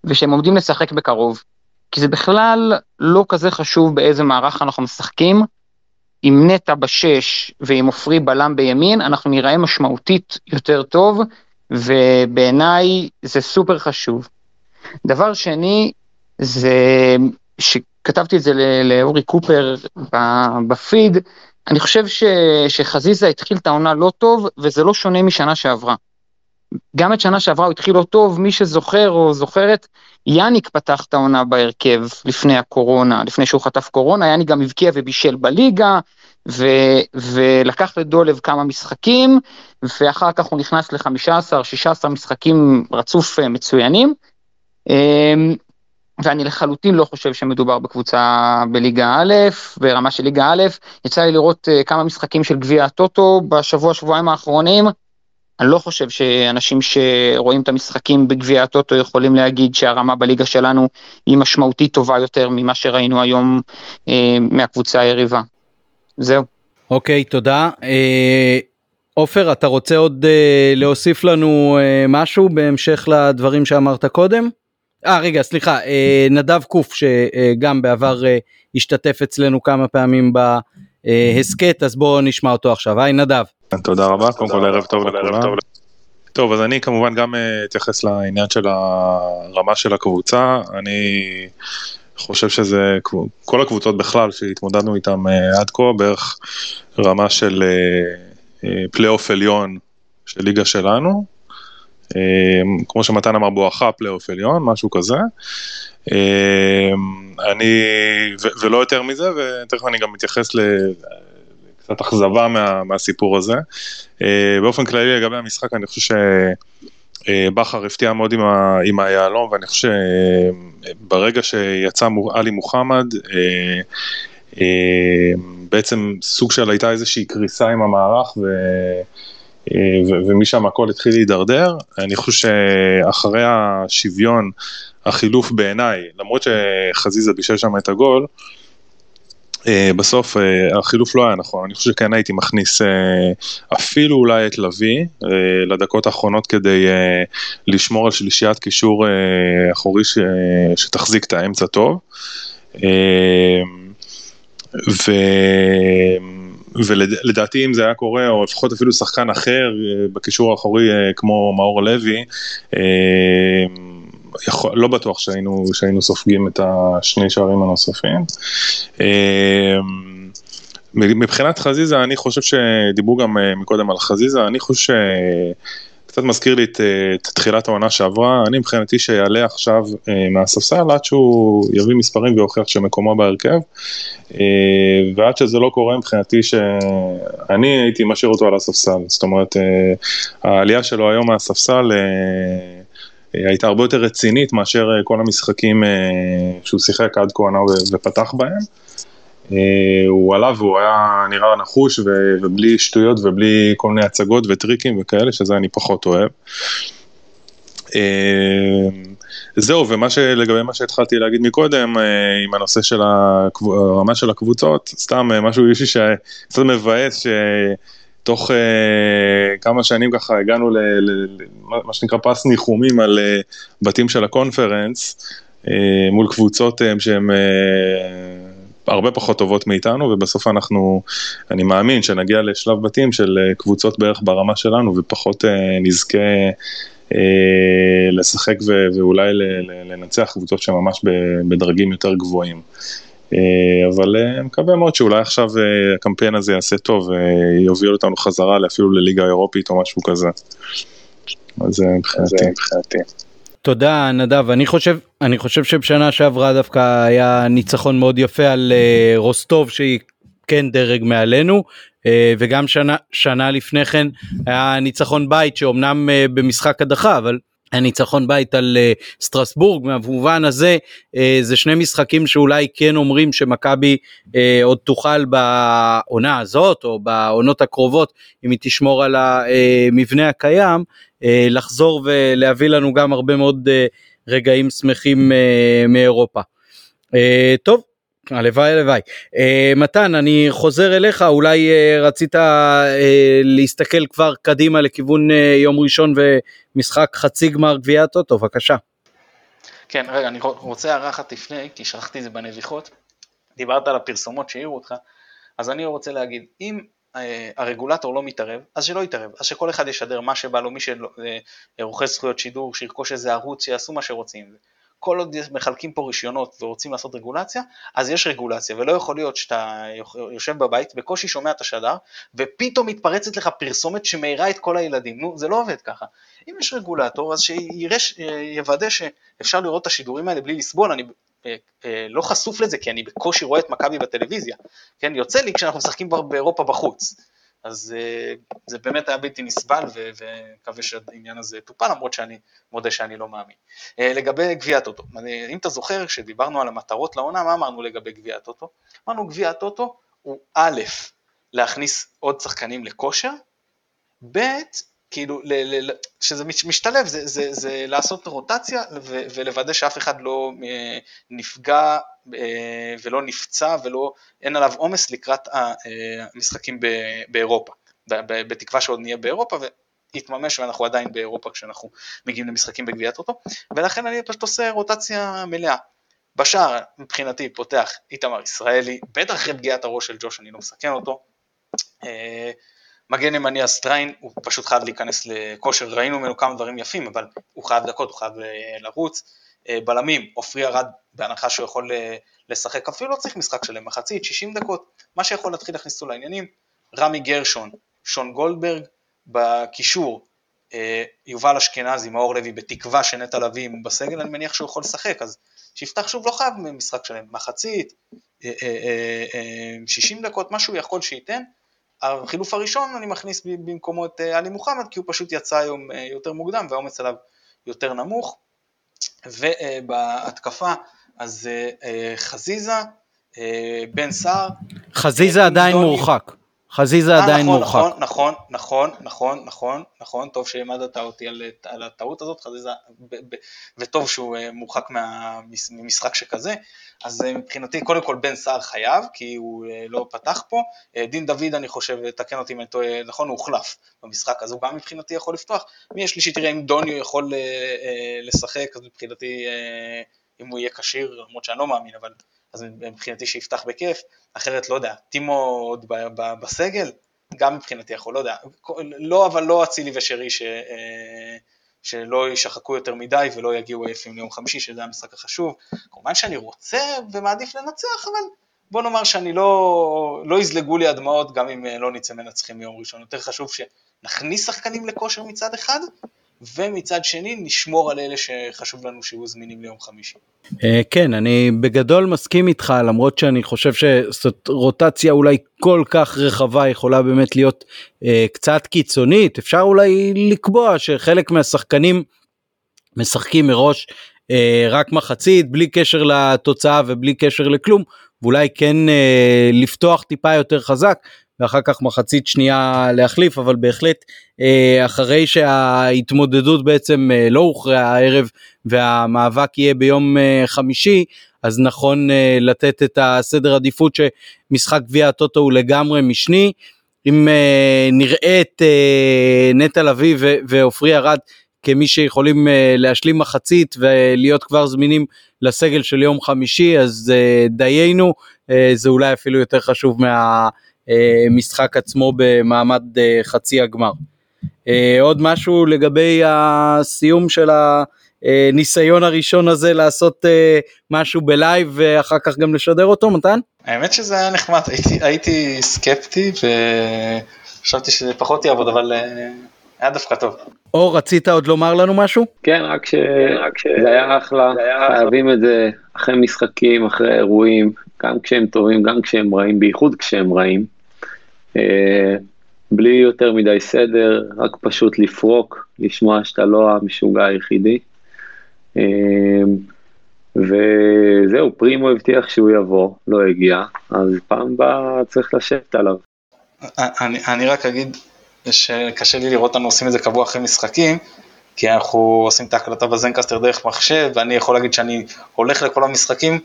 ושהם עומדים לשחק בקרוב. כי זה בכלל לא כזה חשוב באיזה מערך אנחנו משחקים. עם נטע בשש ועם עופרי בלם בימין, אנחנו נראה משמעותית יותר טוב, ובעיניי זה סופר חשוב. דבר שני, זה ש... כתבתי את זה לאורי קופר בפיד, אני חושב ש, שחזיזה התחיל את העונה לא טוב, וזה לא שונה משנה שעברה. גם את שנה שעברה הוא התחיל לא טוב, מי שזוכר או זוכרת, יאניק פתח את העונה בהרכב לפני הקורונה, לפני שהוא חטף קורונה, יאניק גם הבקיע ובישל בליגה, ו, ולקח לדולב כמה משחקים, ואחר כך הוא נכנס ל-15-16 משחקים רצוף אה, מצוינים. ואני לחלוטין לא חושב שמדובר בקבוצה בליגה א', ברמה של ליגה א', יצא לי לראות אה, כמה משחקים של גביע הטוטו בשבוע שבועיים האחרונים, אני לא חושב שאנשים שרואים את המשחקים בגביע הטוטו יכולים להגיד שהרמה בליגה שלנו היא משמעותית טובה יותר ממה שראינו היום אה, מהקבוצה היריבה. זהו. אוקיי, תודה. אה, עופר, אתה רוצה עוד אה, להוסיף לנו אה, משהו בהמשך לדברים שאמרת קודם? אה, רגע, סליחה, אה, נדב קוף, שגם בעבר אה, השתתף אצלנו כמה פעמים בהסכת, אז בואו נשמע אותו עכשיו. היי, נדב. תודה רבה, קודם כל ערב טוב לכולם. טוב, אז אני כמובן גם אה, אתייחס לעניין של הרמה של הקבוצה. אני חושב שזה, כל הקבוצות בכלל שהתמודדנו איתן אה, עד כה, בערך רמה של אה, פלייאוף עליון של ליגה שלנו. כמו שמתן אמר בואכה פלייאוף עליון, משהו כזה. אני, ולא יותר מזה, ותכף אני גם מתייחס קצת אכזבה מה, מהסיפור הזה. אה, באופן כללי לגבי המשחק, אני חושב שבכר הפתיע מאוד עם, ה, עם היהלום, ואני חושב שברגע שיצא עלי מוחמד, אה, אה, בעצם סוג של הייתה איזושהי קריסה עם המערך, ו... ומשם הכל התחיל להידרדר. אני חושב שאחרי השוויון, החילוף בעיניי, למרות שחזיזה בישל שם את הגול, Uh, בסוף uh, החילוף לא היה נכון, אני חושב שכן הייתי מכניס אפילו אולי את לביא לדקות האחרונות כדי לשמור על שלישיית קישור אחורי ש, שתחזיק את האמצע טוב. ו... ולדעתי אם זה היה קורה, או לפחות אפילו שחקן אחר בקישור האחורי כמו מאור לוי, יכול, לא בטוח שהיינו, שהיינו סופגים את השני שערים הנוספים. מבחינת חזיזה, אני חושב שדיברו גם אה, מקודם על חזיזה, אני חושב שקצת מזכיר לי את, אה, את תחילת העונה שעברה, אני מבחינתי שיעלה עכשיו אה, מהספסל עד שהוא יביא מספרים ויוכיח שמקומו בהרכב, ועד שזה לא קורה מבחינתי שאני הייתי משאיר אותו על הספסל, זאת אומרת העלייה שלו היום מהספסל הייתה הרבה יותר רצינית מאשר אה, כל המשחקים אה, שהוא שיחק עד כה ופתח בהם. אה, הוא עלה והוא היה נראה נחוש ובלי שטויות ובלי כל מיני הצגות וטריקים וכאלה, שזה אני פחות אוהב. זהו, ומה שלגבי מה שהתחלתי להגיד מקודם, עם הנושא של הרמה של הקבוצות, סתם משהו אישי שקצת מבאס, תוך uh, כמה שנים ככה הגענו למה שנקרא פס ניחומים על uh, בתים של הקונפרנס, uh, מול קבוצות שהן uh, הרבה פחות טובות מאיתנו, ובסוף אנחנו, אני מאמין שנגיע לשלב בתים של uh, קבוצות בערך ברמה שלנו, ופחות uh, נזכה uh, לשחק ואולי לנצח קבוצות שממש בדרגים יותר גבוהים. אה, אבל אה, מקווה מאוד שאולי עכשיו אה, הקמפיין הזה יעשה טוב ויוביל אותנו חזרה אפילו לליגה האירופית או משהו כזה. אז זה מבחינתי. תודה נדב. אני חושב אני חושב שבשנה שעברה דווקא היה ניצחון מאוד יפה על רוסטוב שהיא כן דרג מעלינו וגם שנה שנה לפני כן היה ניצחון בית שאומנם במשחק הדחה אבל הניצחון בית על uh, סטרסבורג. במובן הזה uh, זה שני משחקים שאולי כן אומרים שמכבי uh, עוד תוכל בעונה הזאת או בעונות הקרובות אם היא תשמור על המבנה הקיים. uh, לחזור ולהביא לנו גם הרבה מאוד uh, רגעים שמחים uh, מאירופה. טוב הלוואי הלוואי. מתן אני חוזר אליך אולי רצית להסתכל כבר קדימה לכיוון יום ראשון ומשחק חצי גמר גביע הטוטו בבקשה. כן רגע אני רוצה הערה אחת לפני כי שכחתי את זה בנביחות. דיברת על הפרסומות שהעירו אותך אז אני רוצה להגיד אם הרגולטור לא מתערב אז שלא יתערב אז שכל אחד ישדר מה שבא לו מי שרוכש זכויות שידור שירכוש איזה ערוץ שיעשו מה שרוצים. כל עוד מחלקים פה רישיונות ורוצים לעשות רגולציה, אז יש רגולציה, ולא יכול להיות שאתה יושב בבית, בקושי שומע את השדר, ופתאום מתפרצת לך פרסומת שמאירה את כל הילדים. נו, זה לא עובד ככה. אם יש רגולטור, אז שיוודא שאפשר לראות את השידורים האלה בלי לסבול. אני אה, אה, לא חשוף לזה, כי אני בקושי רואה את מכבי בטלוויזיה. כן, יוצא לי כשאנחנו משחקים באירופה בחוץ. אז uh, זה באמת היה בלתי נסבל, ומקווה שהעניין הזה טופל, למרות שאני מודה שאני לא מאמין. לגבי גביע הטוטו, אם אתה זוכר, כשדיברנו על המטרות לעונה, מה אמרנו לגבי גביע הטוטו? אמרנו גביע הטוטו הוא א', להכניס עוד שחקנים לכושר, ב', כאילו, ל, ל, שזה משתלב, זה, זה, זה לעשות רוטציה ו, ולוודא שאף אחד לא אה, נפגע אה, ולא נפצע ולא, אין עליו עומס לקראת אה, המשחקים באירופה, בתקווה שעוד נהיה באירופה ויתממש ואנחנו עדיין באירופה כשאנחנו מגיעים למשחקים בגביעת אותו, ולכן אני פשוט עושה רוטציה מלאה. בשער מבחינתי פותח איתמר ישראלי, בטח אחרי פגיעת הראש של ג'וש אני לא מסכן אותו. מגן ימני הסטריין, הוא פשוט חייב להיכנס לכושר, ראינו ממנו כמה דברים יפים, אבל הוא חייב דקות, הוא חייב אה, לרוץ. אה, בלמים, עופרי ארד, בהנחה שהוא יכול אה, לשחק, אפילו לא צריך משחק שלם, מחצית, 60 דקות, מה שיכול להתחיל להכניס אותו לעניינים. רמי גרשון, שון גולדברג, בקישור, יובל אשכנזי, מאור לוי, בתקווה שנטע לביא בסגל, אני מניח שהוא יכול לשחק, אז שיפתח שוב לא חייב משחק שלם, מחצית, 60 דקות, מה שהוא יכול שייתן, החילוף הראשון אני מכניס במקומו את אה, עלי מוחמד כי הוא פשוט יצא היום אה, יותר מוקדם והעומס עליו יותר נמוך ובהתקפה אז אה, חזיזה, בן סער. חזיזה עדיין דוני. מורחק. חזיזה 아, עדיין נכון, מורחק. נכון, נכון, נכון, נכון, נכון, נכון, טוב שהעמדת אותי על, על הטעות הזאת, חזיזה, ב, ב, וטוב שהוא מורחק מה, ממשחק שכזה. אז אה, מבחינתי קודם כל בן סער חייב, כי הוא אה, לא פתח פה, אה, דין דוד אני חושב, תקן אותי אם אני טועה, נכון, הוא הוחלף במשחק, אז הוא גם מבחינתי יכול לפתוח. מי יש לי שתראה אם דוניו יכול לשחק, אז מבחינתי, אם הוא יהיה כשיר, למרות שאני לא מאמין, אבל אז מבחינתי שיפתח בכיף, אחרת לא יודע, טימו עוד בסגל, גם מבחינתי יכול, לא יודע, לא אבל לא אצילי ושרי ש... שלא יישחקו יותר מדי ולא יגיעו עייפים ליום חמישי, שזה המשחק החשוב. כמובן שאני רוצה ומעדיף לנצח, אבל בוא נאמר שאני לא, לא יזלגו לי הדמעות גם אם אה, לא נצא מנצחים מיום ראשון. יותר חשוב שנכניס שחקנים לכושר מצד אחד, ומצד שני נשמור על אלה שחשוב לנו שיהיו זמינים ליום חמישי. אה, כן, אני בגדול מסכים איתך, למרות שאני חושב שזאת רוטציה אולי כל כך רחבה יכולה באמת להיות אה, קצת קיצונית, אפשר אולי לקבוע שחלק מהשחקנים משחקים מראש אה, רק מחצית, בלי קשר לתוצאה ובלי קשר לכלום, ואולי כן לפתוח טיפה יותר חזק, ואחר כך מחצית שנייה להחליף, אבל בהחלט אה, אחרי שההתמודדות בעצם אה, לא הוכרעה הערב והמאבק יהיה ביום אה, חמישי, אז נכון לתת את הסדר עדיפות שמשחק גביע הטוטו הוא לגמרי משני. אם נראה את נטע לביא ועופרי ארד כמי שיכולים להשלים מחצית ולהיות כבר זמינים לסגל של יום חמישי, אז דיינו, זה אולי אפילו יותר חשוב מה... המשחק עצמו במעמד אה, חצי הגמר. אה, עוד משהו לגבי הסיום של הניסיון הראשון הזה לעשות אה, משהו בלייב ואחר כך גם לשדר אותו, מתן? האמת שזה היה נחמד, הייתי, הייתי סקפטי וחשבתי שזה פחות יעבוד, אבל היה דווקא טוב. אור, רצית עוד לומר לנו משהו? כן, רק שזה היה אחלה, חייבים את זה אחרי משחקים, אחרי אירועים, גם כשהם טובים, גם כשהם רעים, בייחוד כשהם רעים. אה, בלי יותר מדי סדר, רק פשוט לפרוק, לשמוע שאתה לא המשוגע היחידי. אה, וזהו, פרימו הבטיח שהוא יבוא, לא הגיע, אז פעם באה צריך לשבת עליו. אני, אני רק אגיד שקשה לי לראות אותנו עושים את זה קבוע אחרי משחקים, כי אנחנו עושים את ההקלטה בזנקסטר דרך מחשב, ואני יכול להגיד שאני הולך לכל המשחקים,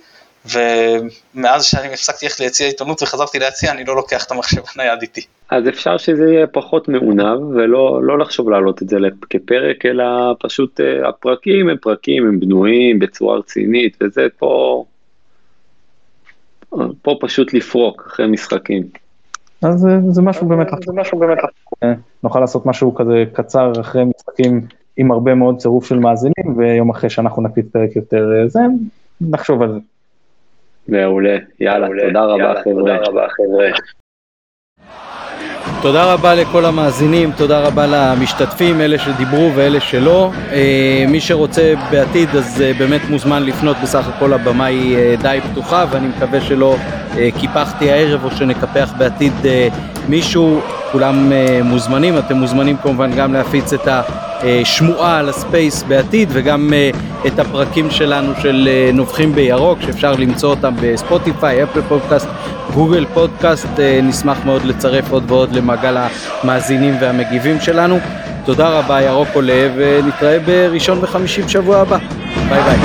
ומאז שאני הפסקתי ללכת ליציע עיתונות וחזרתי ליציע, אני לא לוקח את המחשב הנייד איתי. אז אפשר שזה יהיה פחות מעונב, ולא לא לחשוב להעלות את זה כפרק, אלא פשוט uh, הפרקים הם פרקים, הם בנויים בצורה רצינית, וזה פה, פה פשוט לפרוק אחרי משחקים. אז זה משהו באמת, זה משהו באמת, נוכל לעשות משהו כזה קצר אחרי משחקים עם הרבה מאוד צירוף של מאזינים, ויום אחרי שאנחנו נקליט פרק יותר אה, זה, נחשוב על זה. מעולה, יאללה, תודה רבה חבר'ה. תודה רבה לכל המאזינים, תודה רבה למשתתפים, אלה שדיברו ואלה שלא. אה, מי שרוצה בעתיד אז אה, באמת מוזמן לפנות, בסך הכל הבמה היא אה, די פתוחה ואני מקווה שלא קיפחתי הערב או שנקפח בעתיד מישהו. כולם אה, מוזמנים, אתם מוזמנים כמובן גם להפיץ את השמועה על הספייס בעתיד וגם אה, את הפרקים שלנו של אה, נובחים בירוק שאפשר למצוא אותם בספוטיפיי, אפל פודקאסט, גוגל פודקאסט, אה, נשמח מאוד לצרף עוד ועוד למעגל המאזינים והמגיבים שלנו. תודה רבה ירוק עולה ונתראה בראשון וחמישי בשבוע הבא. ביי ביי.